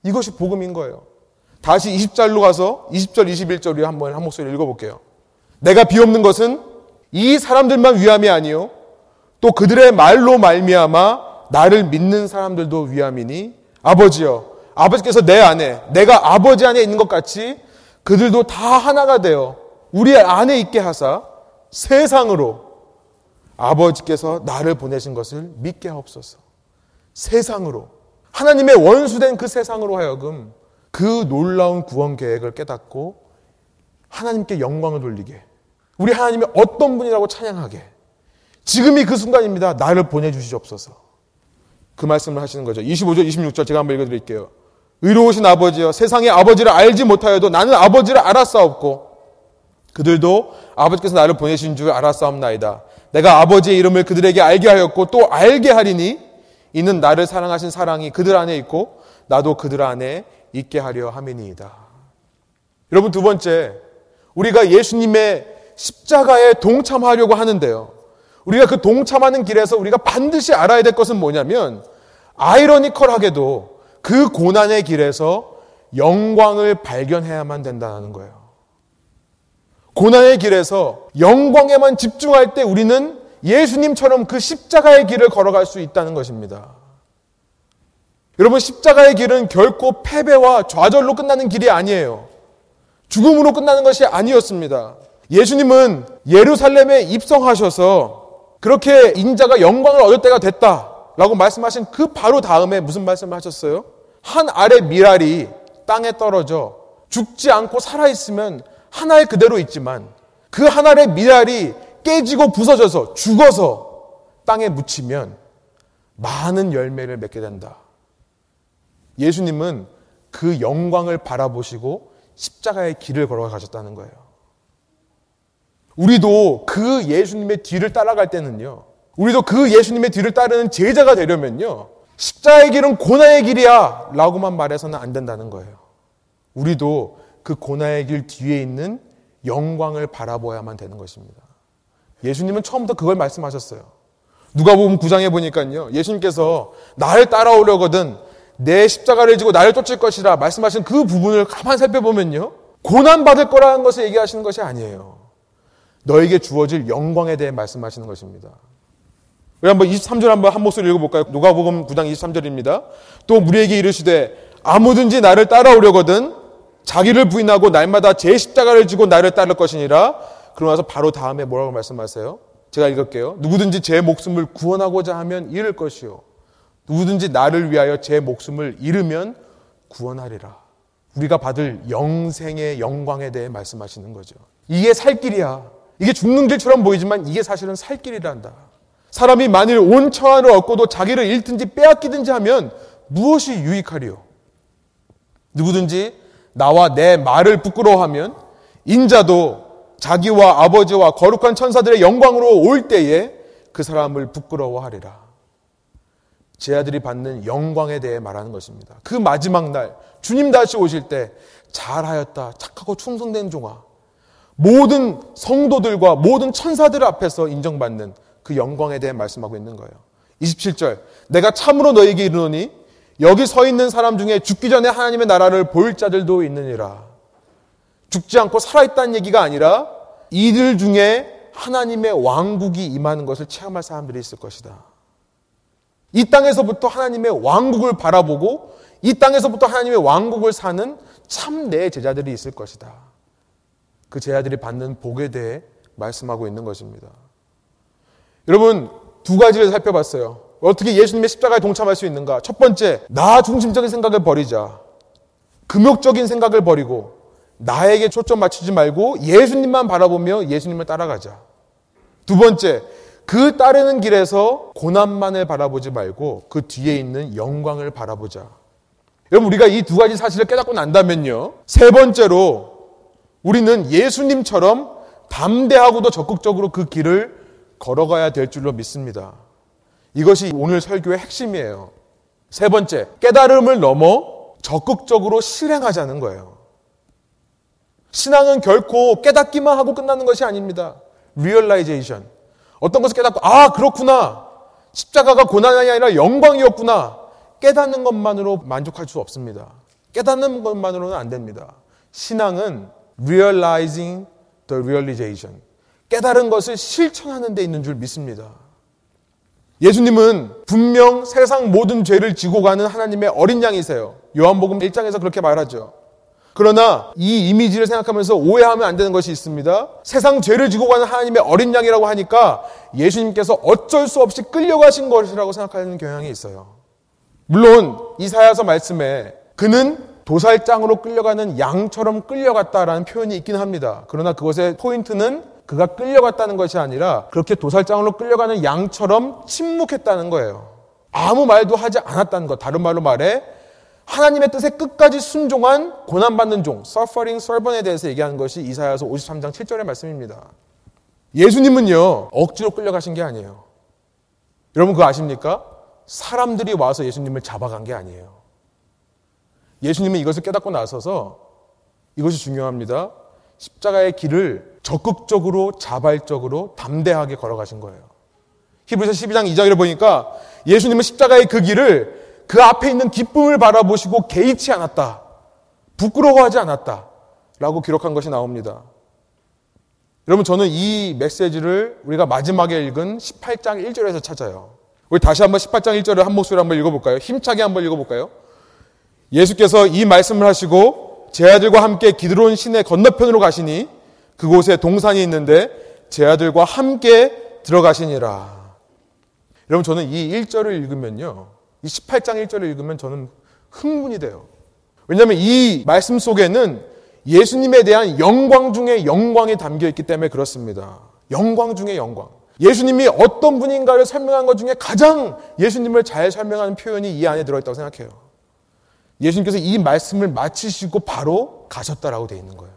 이것이 복음인 거예요. 다시 20절로 가서 20절, 21절 우리 한번 한 목소리 읽어볼게요. 내가 비옵는 것은 이 사람들만 위함이 아니요 또 그들의 말로 말미암아 나를 믿는 사람들도 위함이니 아버지여 아버지께서 내 안에 내가 아버지 안에 있는 것 같이 그들도 다 하나가 되어 우리 안에 있게 하사 세상으로 아버지께서 나를 보내신 것을 믿게 하옵소서. 세상으로 하나님의 원수된 그 세상으로 하여금 그 놀라운 구원 계획을 깨닫고 하나님께 영광을 돌리게 우리 하나님이 어떤 분이라고 찬양하게 지금이 그 순간입니다. 나를 보내주시옵소서. 그 말씀을 하시는 거죠. 25절, 26절 제가 한번 읽어드릴게요. 의로우신 아버지여 세상의 아버지를 알지 못하여도 나는 아버지를 알았사옵고 그들도 아버지께서 나를 보내신 줄 알았사옵나이다. 내가 아버지의 이름을 그들에게 알게 하였고 또 알게 하리니 이는 나를 사랑하신 사랑이 그들 안에 있고 나도 그들 안에 있게 하려 함이니이다. 여러분 두 번째 우리가 예수님의 십자가에 동참하려고 하는데요. 우리가 그 동참하는 길에서 우리가 반드시 알아야 될 것은 뭐냐면 아이러니컬하게도 그 고난의 길에서 영광을 발견해야만 된다는 거예요. 고난의 길에서 영광에만 집중할 때 우리는 예수님처럼 그 십자가의 길을 걸어갈 수 있다는 것입니다. 여러분, 십자가의 길은 결코 패배와 좌절로 끝나는 길이 아니에요. 죽음으로 끝나는 것이 아니었습니다. 예수님은 예루살렘에 입성하셔서 그렇게 인자가 영광을 얻을 때가 됐다 라고 말씀하신 그 바로 다음에 무슨 말씀을 하셨어요? 한 알의 미랄이 땅에 떨어져 죽지 않고 살아있으면 한 알 그대로 있지만 그 한 알의 미랄이 깨지고 부서져서 죽어서 땅에 묻히면 많은 열매를 맺게 된다. 예수님은 그 영광을 바라보시고 십자가의 길을 걸어가셨다는 거예요. 우리도 그 예수님의 뒤를 따라갈 때는요. 우리도 그 예수님의 뒤를 따르는 제자가 되려면요. 십자의 길은 고난의 길이야. 라고만 말해서는 안 된다는 거예요. 우리도 그 고난의 길 뒤에 있는 영광을 바라보아야만 되는 것입니다. 예수님은 처음부터 그걸 말씀하셨어요. 누가 보면 9장에 보니까요. 예수님께서 나를 따라오려거든 내 십자가를 지고 나를 쫓을 것이라 말씀하신 그 부분을 가만 살펴보면요. 고난받을 거라는 것을 얘기하시는 것이 아니에요. 너에게 주어질 영광에 대해 말씀하시는 것입니다. 우리 한번 23절 한번 한 목소리 읽어볼까요? 누가복음 9장 23절입니다. 또 우리에게 이르시되 아무든지 나를 따라오려거든 자기를 부인하고 날마다 제 십자가를 지고 나를 따를 것이니라. 그러고 나서 바로 다음에 뭐라고 말씀하세요? 제가 읽을게요. 누구든지 제 목숨을 구원하고자 하면 잃을 것이요. 누구든지 나를 위하여 제 목숨을 잃으면 구원하리라. 우리가 받을 영생의 영광에 대해 말씀하시는 거죠. 이게 살 길이야. 이게 죽는 길처럼 보이지만 이게 사실은 살 길이란다. 사람이 만일 온 천하를 얻고도 자기를 잃든지 빼앗기든지 하면 무엇이 유익하리요? 누구든지 나와 내 말을 부끄러워하면 인자도 자기와 아버지와 거룩한 천사들의 영광으로 올 때에 그 사람을 부끄러워하리라. 제 아들이 받는 영광에 대해 말하는 것입니다. 그 마지막 날 주님 다시 오실 때 잘하였다 착하고 충성된 종아 모든 성도들과 모든 천사들 앞에서 인정받는 그 영광에 대해 말씀하고 있는 거예요. 27절 내가 참으로 너에게 이르노니 여기 서 있는 사람 중에 죽기 전에 하나님의 나라를 볼 자들도 있느니라. 죽지 않고 살아있다는 얘기가 아니라 이들 중에 하나님의 왕국이 임하는 것을 체험할 사람들이 있을 것이다. 이 땅에서부터 하나님의 왕국을 바라보고 이 땅에서부터 하나님의 왕국을 사는 참 내 제자들이 있을 것이다. 그 제자들이 받는 복에 대해 말씀하고 있는 것입니다. 여러분, 두 가지를 살펴봤어요. 어떻게 예수님의 십자가에 동참할 수 있는가? 첫 번째, 나 중심적인 생각을 버리자. 금욕적인 생각을 버리고 나에게 초점 맞추지 말고 예수님만 바라보며 예수님을 따라가자. 두 번째, 그 따르는 길에서 고난만을 바라보지 말고 그 뒤에 있는 영광을 바라보자. 여러분, 우리가 이 두 가지 사실을 깨닫고 난다면요. 세 번째로 우리는 예수님처럼 담대하고도 적극적으로 그 길을 걸어가야 될 줄로 믿습니다. 이것이 오늘 설교의 핵심이에요. 세 번째, 깨달음을 넘어 적극적으로 실행하자는 거예요. 신앙은 결코 깨닫기만 하고 끝나는 것이 아닙니다. Realization. 어떤 것을 깨닫고, 아, 그렇구나. 십자가가 고난이 아니라 영광이었구나. 깨닫는 것만으로 만족할 수 없습니다. 깨닫는 것만으로는 안 됩니다. 신앙은 realizing the realization. 깨달은 것을 실천하는 데 있는 줄 믿습니다. 예수님은 분명 세상 모든 죄를 지고 가는 하나님의 어린 양이세요. 요한복음 1장에서 그렇게 말하죠. 그러나 이 이미지를 생각하면서 오해하면 안 되는 것이 있습니다. 세상 죄를 지고 가는 하나님의 어린 양이라고 하니까 예수님께서 어쩔 수 없이 끌려가신 것이라고 생각하는 경향이 있어요. 물론 이사야서 말씀에 그는 도살장으로 끌려가는 양처럼 끌려갔다라는 표현이 있긴 합니다. 그러나 그것의 포인트는 그가 끌려갔다는 것이 아니라 그렇게 도살장으로 끌려가는 양처럼 침묵했다는 거예요. 아무 말도 하지 않았다는 것. 다른 말로 말해 하나님의 뜻에 끝까지 순종한 고난받는 종, suffering servant에 대해서 얘기하는 것이 이사야서 53장 7절의 말씀입니다. 예수님은요, 억지로 끌려가신 게 아니에요. 여러분 그거 아십니까? 사람들이 와서 예수님을 잡아간 게 아니에요. 예수님은 이것을 깨닫고 나서서 이것이 중요합니다. 십자가의 길을 적극적으로 자발적으로 담대하게 걸어가신 거예요. 히브리서 12장 2장을 보니까 예수님은 십자가의 그 길을 그 앞에 있는 기쁨을 바라보시고 개의치 않았다. 부끄러워하지 않았다. 라고 기록한 것이 나옵니다. 여러분, 저는 이 메시지를 우리가 마지막에 읽은 18장 1절에서 찾아요. 우리 다시 한번 18장 1절을 한 목소리 한번 읽어볼까요? 힘차게 한번 읽어볼까요? 예수께서 이 말씀을 하시고 제 아들과 함께 기드론 시내 건너편으로 가시니 그곳에 동산이 있는데 제 아들과 함께 들어가시니라. 여러분, 저는 이 1절을 읽으면요. 이 18장 1절을 읽으면 저는 흥분이 돼요. 왜냐하면 이 말씀 속에는 예수님에 대한 영광 중에 영광이 담겨 있기 때문에 그렇습니다. 영광 중에 영광. 예수님이 어떤 분인가를 설명한 것 중에 가장 예수님을 잘 설명하는 표현이 이 안에 들어있다고 생각해요. 예수님께서 이 말씀을 마치시고 바로 가셨다라고 되어 있는 거예요.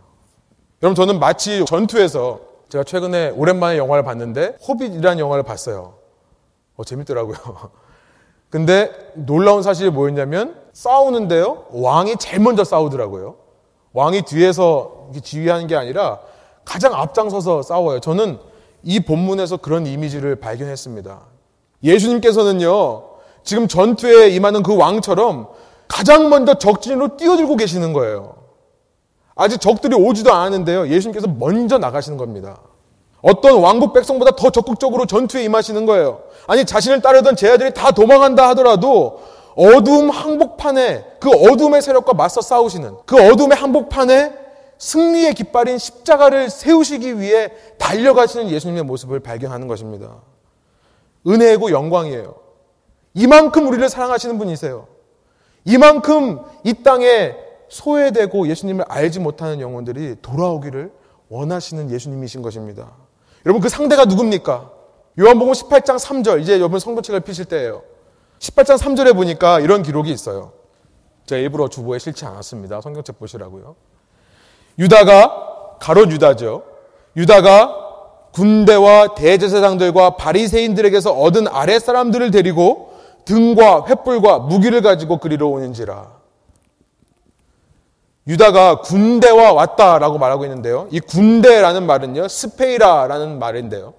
여러분 저는 마치 전투에서 제가 최근에 오랜만에 영화를 봤는데 호빗이라는 영화를 봤어요. 어, 재밌더라고요. 근데 놀라운 사실이 뭐였냐면 싸우는데요. 왕이 제일 먼저 싸우더라고요. 왕이 뒤에서 지휘하는 게 아니라 가장 앞장서서 싸워요. 저는 이 본문에서 그런 이미지를 발견했습니다. 예수님께서는요, 지금 전투에 임하는 그 왕처럼 가장 먼저 적진으로 뛰어들고 계시는 거예요. 아직 적들이 오지도 않았는데요. 예수님께서 먼저 나가시는 겁니다. 어떤 왕국 백성보다 더 적극적으로 전투에 임하시는 거예요. 아니 자신을 따르던 제 아들이 다 도망한다 하더라도 어두움 항복판에 그 어둠의 세력과 맞서 싸우시는 그 어둠의 항복판에 승리의 깃발인 십자가를 세우시기 위해 달려가시는 예수님의 모습을 발견하는 것입니다. 은혜고 영광이에요. 이만큼 우리를 사랑하시는 분이세요. 이만큼 이 땅에 소외되고 예수님을 알지 못하는 영혼들이 돌아오기를 원하시는 예수님이신 것입니다. 여러분 그 상대가 누굽니까? 요한복음 18장 3절 이제 여러분 성도책을 피실 때예요. 18장 3절에 보니까 이런 기록이 있어요. 제가 일부러 주보에 실지 않았습니다. 성경책 보시라고요. 유다가 가롯 유다죠. 유다가 군대와 대제사장들과 바리새인들에게서 얻은 아랫사람들을 데리고 등과 횃불과 무기를 가지고 그리로 오는지라. 유다가 군대와 왔다라고 말하고 있는데요. 이 군대라는 말은요, 스페이라라는 말인데요.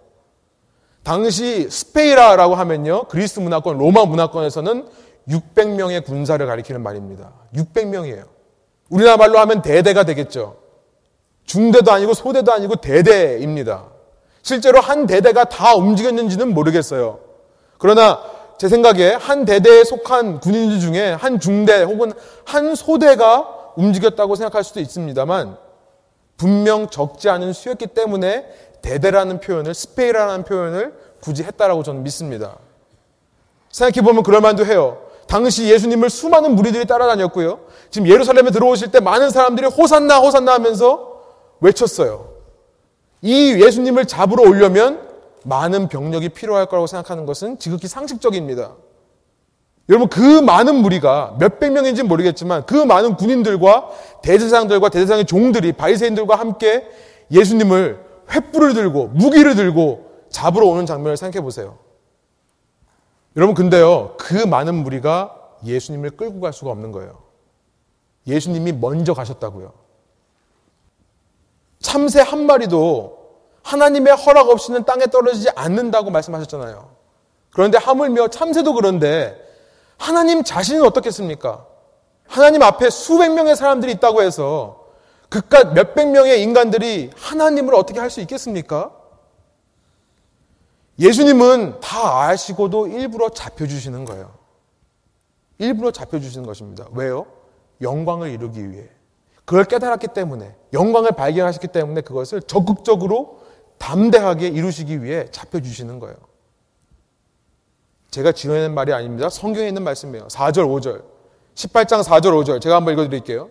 당시 스페이라라고 하면요, 그리스 문화권, 로마 문화권에서는 600명의 군사를 가리키는 말입니다. 600명이에요. 우리나라 말로 하면 대대가 되겠죠. 중대도 아니고 소대도 아니고 대대입니다. 실제로 한 대대가 다 움직였는지는 모르겠어요. 그러나 제 생각에 한 대대에 속한 군인들 중에 한 중대 혹은 한 소대가 움직였다고 생각할 수도 있습니다만 분명 적지 않은 수였기 때문에 대대라는 표현을 스페이라는 표현을 굳이 했다라고 저는 믿습니다. 생각해 보면 그럴 만도 해요. 당시 예수님을 수많은 무리들이 따라다녔고요. 지금 예루살렘에 들어오실 때 많은 사람들이 호산나 호산나 하면서 외쳤어요. 이 예수님을 잡으러 오려면 많은 병력이 필요할 거라고 생각하는 것은 지극히 상식적입니다. 여러분 그 많은 무리가 몇백 명인지는 모르겠지만 그 많은 군인들과 대제사장들과 대제사장의 종들이 바리새인들과 함께 예수님을 횃불을 들고 무기를 들고 잡으러 오는 장면을 생각해 보세요. 여러분, 근데요, 그 많은 무리가 예수님을 끌고 갈 수가 없는 거예요. 예수님이 먼저 가셨다고요. 참새 한 마리도 하나님의 허락 없이는 땅에 떨어지지 않는다고 말씀하셨잖아요. 그런데 하물며 참새도 그런데 하나님 자신은 어떻겠습니까? 하나님 앞에 수백 명의 사람들이 있다고 해서 그깟 몇백 명의 인간들이 하나님을 어떻게 할 수 있겠습니까? 예수님은 다 아시고도 일부러 잡혀주시는 거예요. 일부러 잡혀주시는 것입니다. 왜요? 영광을 이루기 위해. 그걸 깨달았기 때문에, 영광을 발견하셨기 때문에 그것을 적극적으로 담대하게 이루시기 위해 잡혀주시는 거예요. 제가 지어낸 말이 아닙니다. 성경에 있는 말씀이에요. 4절, 5절. 18장 4절, 5절. 제가 한번 읽어드릴게요.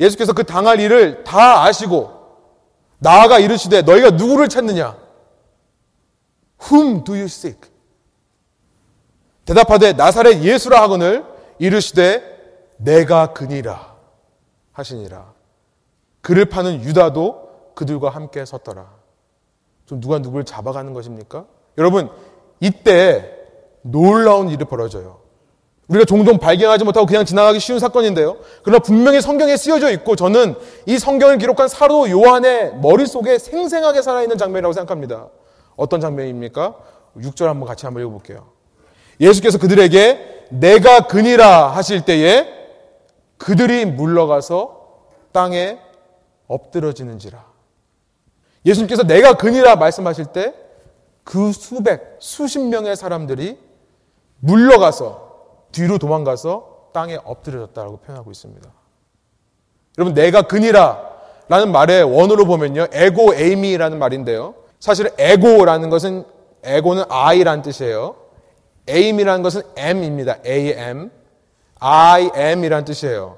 예수께서 그 당할 일을 다 아시고 나아가 이르시되 너희가 누구를 찾느냐? Whom do you seek? 대답하되 나사렛 예수라 하거늘 이르시되 내가 그니라 하시니라. 그를 파는 유다도 그들과 함께 섰더라. 좀 누가 누구를 잡아가는 것입니까? 여러분 이때 놀라운 일이 벌어져요. 우리가 종종 발견하지 못하고 그냥 지나가기 쉬운 사건인데요. 그러나 분명히 성경에 쓰여져 있고 저는 이 성경을 기록한 사도 요한의 머릿속에 생생하게 살아있는 장면이라고 생각합니다. 어떤 장면입니까? 6절 한번 같이 한번 읽어볼게요. 예수께서 그들에게 내가 그니라 하실 때에 그들이 물러가서 땅에 엎드러지는지라. 예수님께서 내가 그니라 말씀하실 때 그 수백, 수십 명의 사람들이 물러가서 뒤로 도망가서 땅에 엎드려졌다고 표현하고 있습니다. 여러분, 내가 그니라 라는 말의 원어로 보면요. 에고 에이미라는 말인데요. 사실 에고라는 것은 에고는 I라는 뜻이에요. aim이라는 것은 M입니다. am. I am이라는 뜻이에요.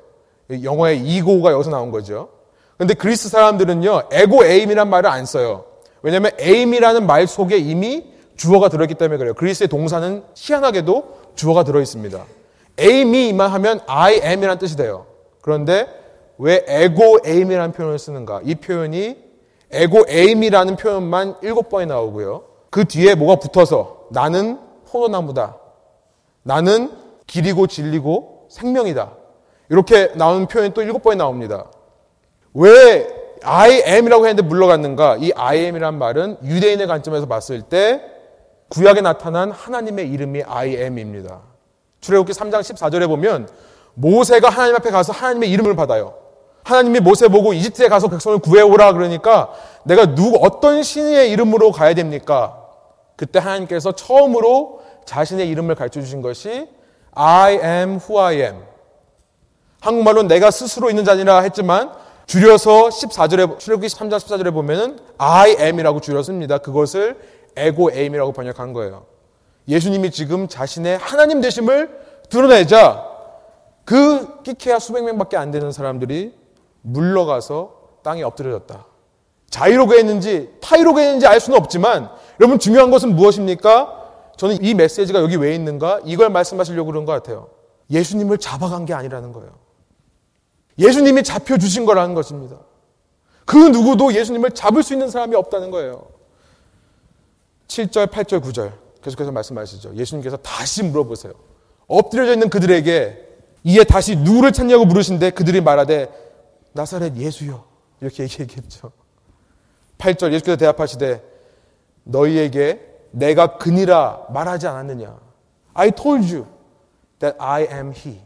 영어의 이고가 여기서 나온 거죠. 근데 그리스 사람들은요, 에고 aim이란 말을 안 써요. 왜냐하면 aim이라는 말 속에 이미 주어가 들어있기 때문에 그래요. 그리스의 동사는 희한하게도 주어가 들어 있습니다. aim이만 하면 I am이라는 뜻이 돼요. 그런데 왜 에고 aim이라는 표현을 쓰는가? 이 표현이 에고 aim이라는 표현만 일곱 번이 나오고요. 그 뒤에 뭐가 붙어서 나는 포도나무다. 나는 길이고 진리고 생명이다. 이렇게 나오는 표현이 또 일곱 번이 나옵니다. 왜 I am이라고 했는데 물러갔는가? 이 I am이란 말은 유대인의 관점에서 봤을 때 구약에 나타난 하나님의 이름이 I am입니다. 출애굽기 3장 14절에 보면 모세가 하나님 앞에 가서 하나님의 이름을 받아요. 하나님이 모세 보고 이집트에 가서 백성을 구해오라 그러니까 내가 누구 어떤 신의 이름으로 가야 됩니까? 그때 하나님께서 처음으로 자신의 이름을 가르쳐 주신 것이 I am who I am. 한국말로 내가 스스로 있는 자니라 했지만 줄여서 14절에 출애굽기 13장 14절에 보면은 I am이라고 줄였습니다. 그것을 에고 aim이라고 번역한 거예요. 예수님이 지금 자신의 하나님 되심을 드러내자 그 끼케야 수백 명밖에 안 되는 사람들이 물러가서 땅에 엎드려졌다. 자이로가 했는지 타이로가 했는지 알 수는 없지만 여러분 중요한 것은 무엇입니까? 저는 이 메시지가 여기 왜 있는가? 이걸 말씀하시려고 그런 것 같아요. 예수님을 잡아간 게 아니라는 거예요. 예수님이 잡혀주신 거라는 것입니다. 그 누구도 예수님을 잡을 수 있는 사람이 없다는 거예요. 7절, 8절, 9절 계속해서 말씀하시죠. 예수님께서 다시 물어보세요. 엎드려져 있는 그들에게 이에 다시 누구를 찾냐고 물으신데 그들이 말하되 나사렛 예수요. 이렇게 얘기했죠. 8절 예수께서 대답하시되 너희에게 내가 그니라 말하지 않았느냐. I told you that I am he.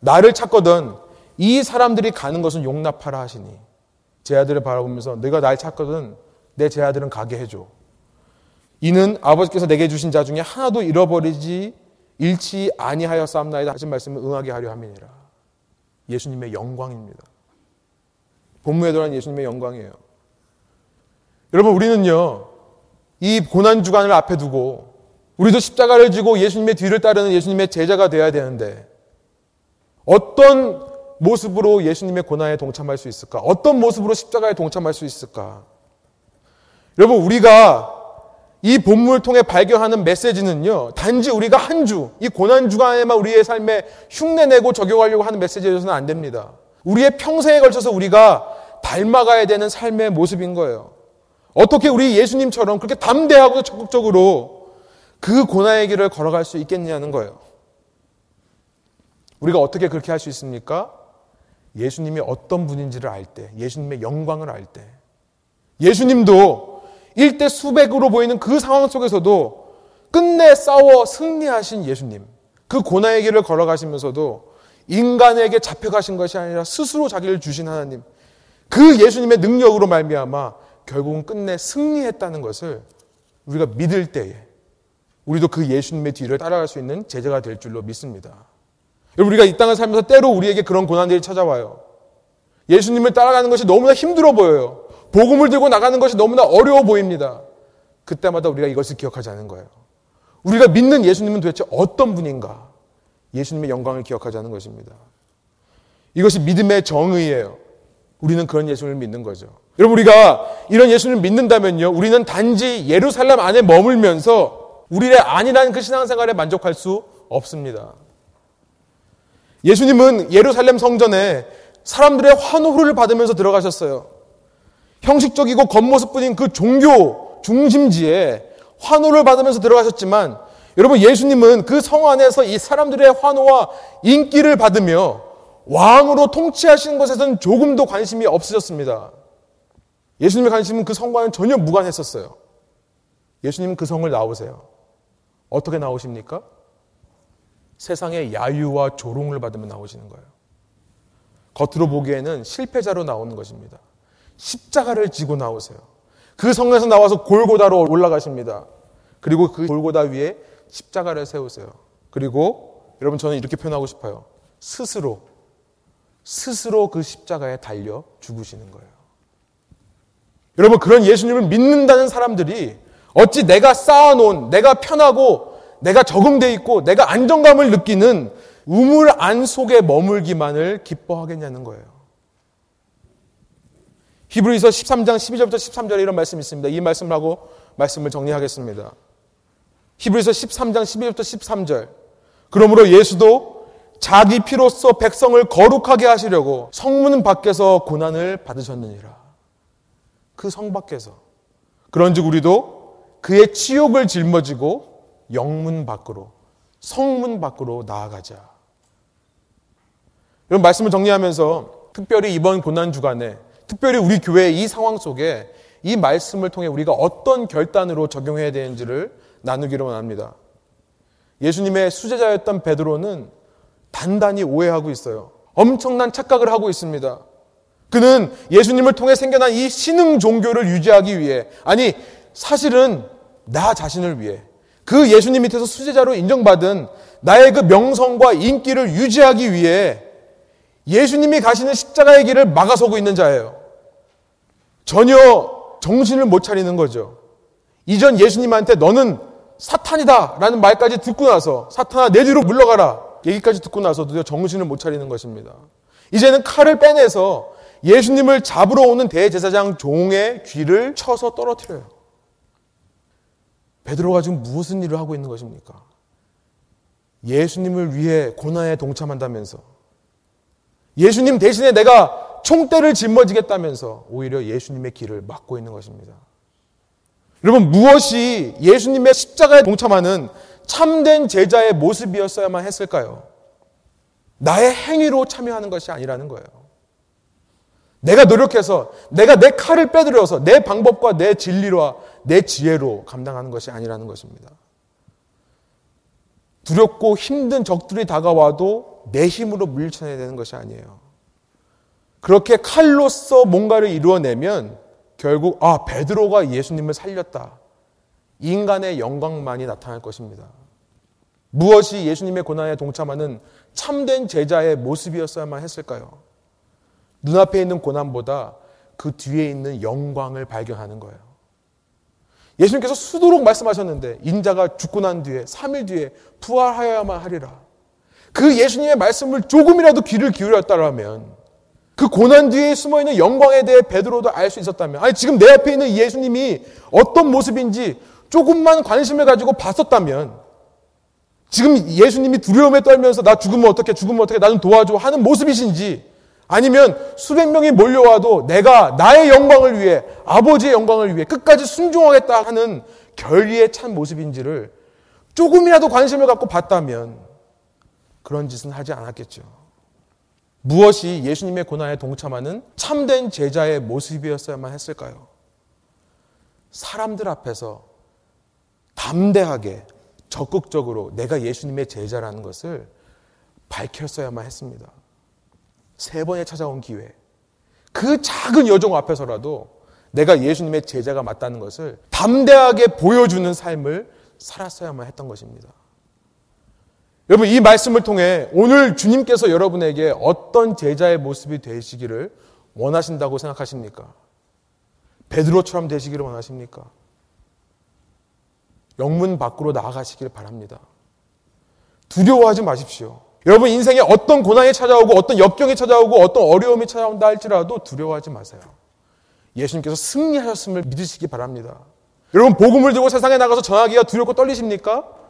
나를 찾거든 이 사람들이 가는 것은 용납하라 하시니 제 아들을 바라보면서 네가 날 찾거든 내 제 아들은 가게 해줘. 이는 아버지께서 내게 주신 자 중에 하나도 잃어버리지 잃지 아니하여 싸움나이다 하신 말씀을 응하게 하려 함이니라. 예수님의 영광입니다. 본무에 들어간 예수님의 영광이에요. 여러분 우리는요 이 고난 주간을 앞에 두고 우리도 십자가를 지고 예수님의 뒤를 따르는 예수님의 제자가 되어야 되는데 어떤 모습으로 예수님의 고난에 동참할 수 있을까? 어떤 모습으로 십자가에 동참할 수 있을까? 여러분 우리가 이 본문을 통해 발견하는 메시지는요, 단지 우리가 한 주, 이 고난 주간에만 우리의 삶에 흉내내고 적용하려고 하는 메시지여서는 안 됩니다. 우리의 평생에 걸쳐서 우리가 닮아가야 되는 삶의 모습인 거예요. 어떻게 우리 예수님처럼 그렇게 담대하고 적극적으로 그 고난의 길을 걸어갈 수 있겠냐는 거예요. 우리가 어떻게 그렇게 할 수 있습니까? 예수님이 어떤 분인지를 알 때, 예수님의 영광을 알 때. 예수님도 일대 수백으로 보이는 그 상황 속에서도 끝내 싸워 승리하신 예수님. 그 고난의 길을 걸어가시면서도 인간에게 잡혀가신 것이 아니라 스스로 자기를 주신 하나님. 그 예수님의 능력으로 말미암아 결국은 끝내 승리했다는 것을 우리가 믿을 때에 우리도 그 예수님의 뒤를 따라갈 수 있는 제자가 될 줄로 믿습니다. 여러분 우리가 이 땅을 살면서 때로 우리에게 그런 고난들이 찾아와요. 예수님을 따라가는 것이 너무나 힘들어 보여요. 복음을 들고 나가는 것이 너무나 어려워 보입니다. 그때마다 우리가 이것을 기억하지 않은 거예요. 우리가 믿는 예수님은 도대체 어떤 분인가? 예수님의 영광을 기억하지 않은 것입니다. 이것이 믿음의 정의예요. 우리는 그런 예수님을 믿는 거죠. 여러분 우리가 이런 예수님을 믿는다면요. 우리는 단지 예루살렘 안에 머물면서 우리의 아니라는 그 신앙생활에 만족할 수 없습니다. 예수님은 예루살렘 성전에 사람들의 환호를 받으면서 들어가셨어요. 형식적이고 겉모습뿐인 그 종교 중심지에 환호를 받으면서 들어가셨지만 여러분 예수님은 그 성 안에서 이 사람들의 환호와 인기를 받으며 왕으로 통치하시는 것에서는 조금도 관심이 없으셨습니다. 예수님의 관심은 그 성과는 전혀 무관했었어요. 예수님은 그 성을 나오세요. 어떻게 나오십니까? 세상의 야유와 조롱을 받으며 나오시는 거예요. 겉으로 보기에는 실패자로 나오는 것입니다. 십자가를 지고 나오세요. 그 성에서 나와서 골고다로 올라가십니다. 그리고 그 골고다 위에 십자가를 세우세요. 그리고 여러분 저는 이렇게 표현하고 싶어요. 스스로 스스로 그 십자가에 달려 죽으시는 거예요. 여러분 그런 예수님을 믿는다는 사람들이 어찌 내가 쌓아놓은 내가 편하고 내가 적응돼 있고 내가 안정감을 느끼는 우물 안 속에 머물기만을 기뻐하겠냐는 거예요. 히브리서 13장 12절부터 13절에 이런 말씀이 있습니다. 이 말씀을 하고 말씀을 정리하겠습니다. 히브리서 13장 12절부터 13절. 그러므로 예수도 자기 피로써 백성을 거룩하게 하시려고 성문 밖에서 고난을 받으셨느니라. 그 성 밖에서. 그런즉 우리도 그의 치욕을 짊어지고 영문 밖으로, 성문 밖으로 나아가자. 이런 말씀을 정리하면서 특별히 이번 고난 주간에 특별히 우리 교회의 이 상황 속에 이 말씀을 통해 우리가 어떤 결단으로 적용해야 되는지를 나누기로 합니다. 예수님의 수제자였던 베드로는 단단히 오해하고 있어요. 엄청난 착각을 하고 있습니다. 그는 예수님을 통해 생겨난 이 신흥 종교를 유지하기 위해, 아니, 사실은 나 자신을 위해, 그 예수님 밑에서 수제자로 인정받은 나의 그 명성과 인기를 유지하기 위해 예수님이 가시는 십자가의 길을 막아서고 있는 자예요. 전혀 정신을 못 차리는 거죠. 이전 예수님한테 너는 사탄이다 라는 말까지 듣고 나서 사탄아 내 뒤로 물러가라 얘기까지 듣고 나서도 정신을 못 차리는 것입니다. 이제는 칼을 빼내서 예수님을 잡으러 오는 대제사장 종의 귀를 쳐서 떨어뜨려요. 베드로가 지금 무슨 일을 하고 있는 것입니까? 예수님을 위해 고난에 동참한다면서 예수님 대신에 내가 총대를 짊어지겠다면서 오히려 예수님의 길을 막고 있는 것입니다. 여러분 무엇이 예수님의 십자가에 동참하는 참된 제자의 모습이었어야만 했을까요? 나의 행위로 참여하는 것이 아니라는 거예요. 내가 노력해서 내가 내 칼을 빼들여서 내 방법과 내 진리와 내 지혜로 감당하는 것이 아니라는 것입니다. 두렵고 힘든 적들이 다가와도 내 힘으로 물리쳐내야 되는 것이 아니에요. 그렇게 칼로서 뭔가를 이루어내면 결국 아 베드로가 예수님을 살렸다. 인간의 영광만이 나타날 것입니다. 무엇이 예수님의 고난에 동참하는 참된 제자의 모습이었어야만 했을까요? 눈앞에 있는 고난보다 그 뒤에 있는 영광을 발견하는 거예요. 예수님께서 수도록 말씀하셨는데 인자가 죽고 난 뒤에 3일 뒤에 부활하여야만 하리라. 그 예수님의 말씀을 조금이라도 귀를 기울였다면 그 고난 뒤에 숨어 있는 영광에 대해 베드로도 알 수 있었다면 아니 지금 내 앞에 있는 예수님이 어떤 모습인지 조금만 관심을 가지고 봤었다면 지금 예수님이 두려움에 떨면서 나 죽으면 어떻게 죽으면 어떻게 나 좀 도와줘 하는 모습이신지 아니면 수백 명이 몰려와도 내가 나의 영광을 위해 아버지의 영광을 위해 끝까지 순종하겠다 하는 결의의 참 모습인지를 조금이라도 관심을 갖고 봤다면 그런 짓은 하지 않았겠죠. 무엇이 예수님의 고난에 동참하는 참된 제자의 모습이었어야만 했을까요? 사람들 앞에서 담대하게 적극적으로 내가 예수님의 제자라는 것을 밝혔어야만 했습니다. 세 번에 찾아온 기회. 그 작은 여정 앞에서라도 내가 예수님의 제자가 맞다는 것을 담대하게 보여주는 삶을 살았어야만 했던 것입니다. 여러분, 이 말씀을 통해 오늘 주님께서 여러분에게 어떤 제자의 모습이 되시기를 원하신다고 생각하십니까? 베드로처럼 되시기를 원하십니까? 영문 밖으로 나아가시길 바랍니다. 두려워하지 마십시오. 여러분 인생에 어떤 고난이 찾아오고 어떤 역경이 찾아오고 어떤 어려움이 찾아온다 할지라도 두려워하지 마세요. 예수님께서 승리하셨음을 믿으시기 바랍니다. 여러분 복음을 들고 세상에 나가서 전하기가 두렵고 떨리십니까?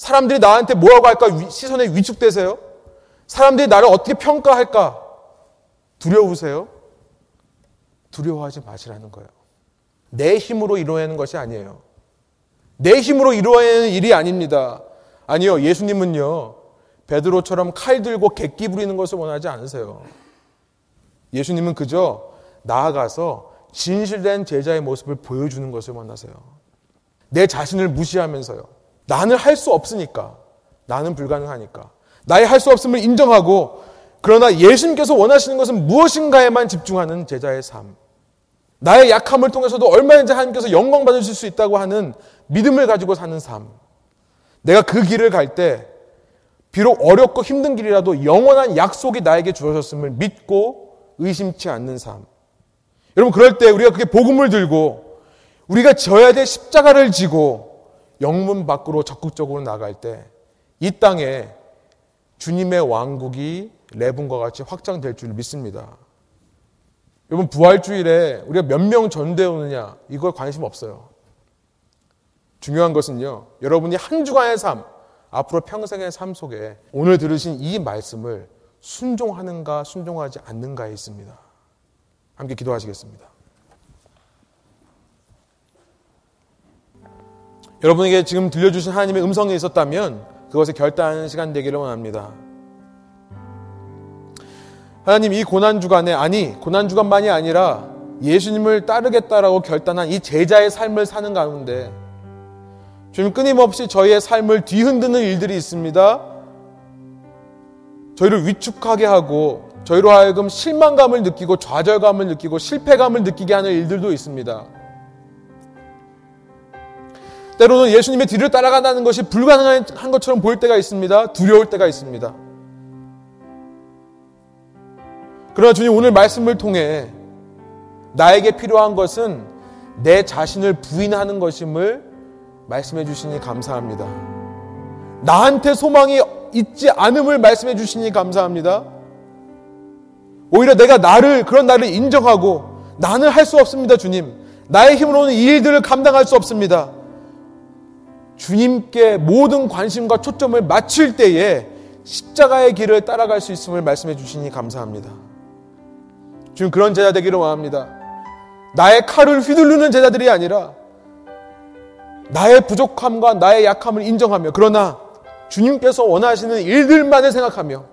사람들이 나한테 뭐라고 할까 시선에 위축되세요? 사람들이 나를 어떻게 평가할까? 두려우세요? 두려워하지 마시라는 거예요. 내 힘으로 이루어내는 것이 아니에요. 내 힘으로 이루어내는 일이 아닙니다. 아니요, 예수님은요, 베드로처럼 칼 들고 객기 부리는 것을 원하지 않으세요. 예수님은 그저 나아가서 진실된 제자의 모습을 보여주는 것을 원하세요. 내 자신을 무시하면서요. 나는 할 수 없으니까. 나는 불가능하니까. 나의 할 수 없음을 인정하고 그러나 예수님께서 원하시는 것은 무엇인가에만 집중하는 제자의 삶. 나의 약함을 통해서도 얼마든지 하나님께서 영광 받으실 수 있다고 하는 믿음을 가지고 사는 삶. 내가 그 길을 갈 때 비록 어렵고 힘든 길이라도 영원한 약속이 나에게 주어졌음을 믿고 의심치 않는 삶. 여러분 그럴 때 우리가 그게 복음을 들고 우리가 져야 될 십자가를 지고 영문 밖으로 적극적으로 나갈 때 이 땅에 주님의 왕국이 레분과 같이 확장될 줄 믿습니다. 여러분 부활주일에 우리가 몇 명 전대 오느냐 이걸 관심 없어요. 중요한 것은요. 여러분이 한 주간의 삶, 앞으로 평생의 삶 속에 오늘 들으신 이 말씀을 순종하는가 순종하지 않는가에 있습니다. 함께 기도하시겠습니다. 여러분에게 지금 들려주신 하나님의 음성이 있었다면 그것을 결단하는 시간 되기를 원합니다. 하나님 이 고난 주간에 아니 고난 주간만이 아니라 예수님을 따르겠다라고 결단한 이 제자의 삶을 사는 가운데 주님 끊임없이 저희의 삶을 뒤흔드는 일들이 있습니다. 저희를 위축하게 하고 저희로 하여금 실망감을 느끼고 좌절감을 느끼고 실패감을 느끼게 하는 일들도 있습니다. 때로는 예수님의 뒤를 따라간다는 것이 불가능한 것처럼 보일 때가 있습니다. 두려울 때가 있습니다. 그러나 주님 오늘 말씀을 통해 나에게 필요한 것은 내 자신을 부인하는 것임을 말씀해 주시니 감사합니다. 나한테 소망이 있지 않음을 말씀해 주시니 감사합니다. 오히려 내가 나를, 그런 나를 인정하고 나는 할 수 없습니다, 주님. 나의 힘으로는 이 일들을 감당할 수 없습니다. 주님께 모든 관심과 초점을 맞출 때에 십자가의 길을 따라갈 수 있음을 말씀해 주시니 감사합니다. 주님 그런 제자 되기를 원합니다. 나의 칼을 휘두르는 제자들이 아니라 나의 부족함과 나의 약함을 인정하며 그러나 주님께서 원하시는 일들만을 생각하며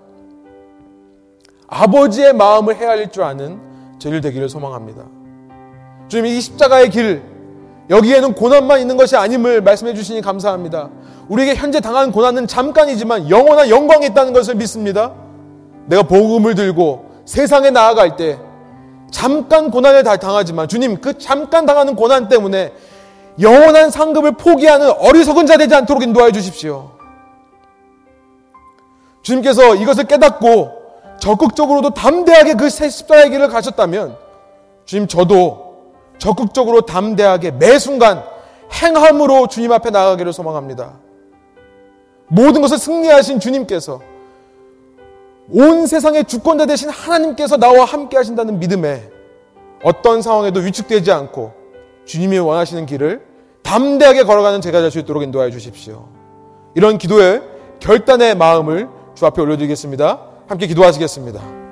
아버지의 마음을 헤아릴 줄 아는 저희를 되기를 소망합니다. 주님 이 십자가의 길 여기에는 고난만 있는 것이 아님을 말씀해 주시니 감사합니다. 우리에게 현재 당하는 고난은 잠깐이지만 영원한 영광이 있다는 것을 믿습니다. 내가 복음을 들고 세상에 나아갈 때 잠깐 고난을 당하지만 주님 그 잠깐 당하는 고난 때문에 영원한 상급을 포기하는 어리석은 자 되지 않도록 인도하여 주십시오. 주님께서 이것을 깨닫고 적극적으로도 담대하게 그 십자가의 길을 가셨다면 주님 저도 적극적으로 담대하게 매 순간 행함으로 주님 앞에 나가기를 소망합니다. 모든 것을 승리하신 주님께서 온 세상의 주권자 되신 하나님께서 나와 함께 하신다는 믿음에 어떤 상황에도 위축되지 않고 주님이 원하시는 길을 담대하게 걸어가는 제가 될 수 있도록 인도하여 주십시오. 이런 기도의 결단의 마음을 주 앞에 올려드리겠습니다. 함께 기도하시겠습니다.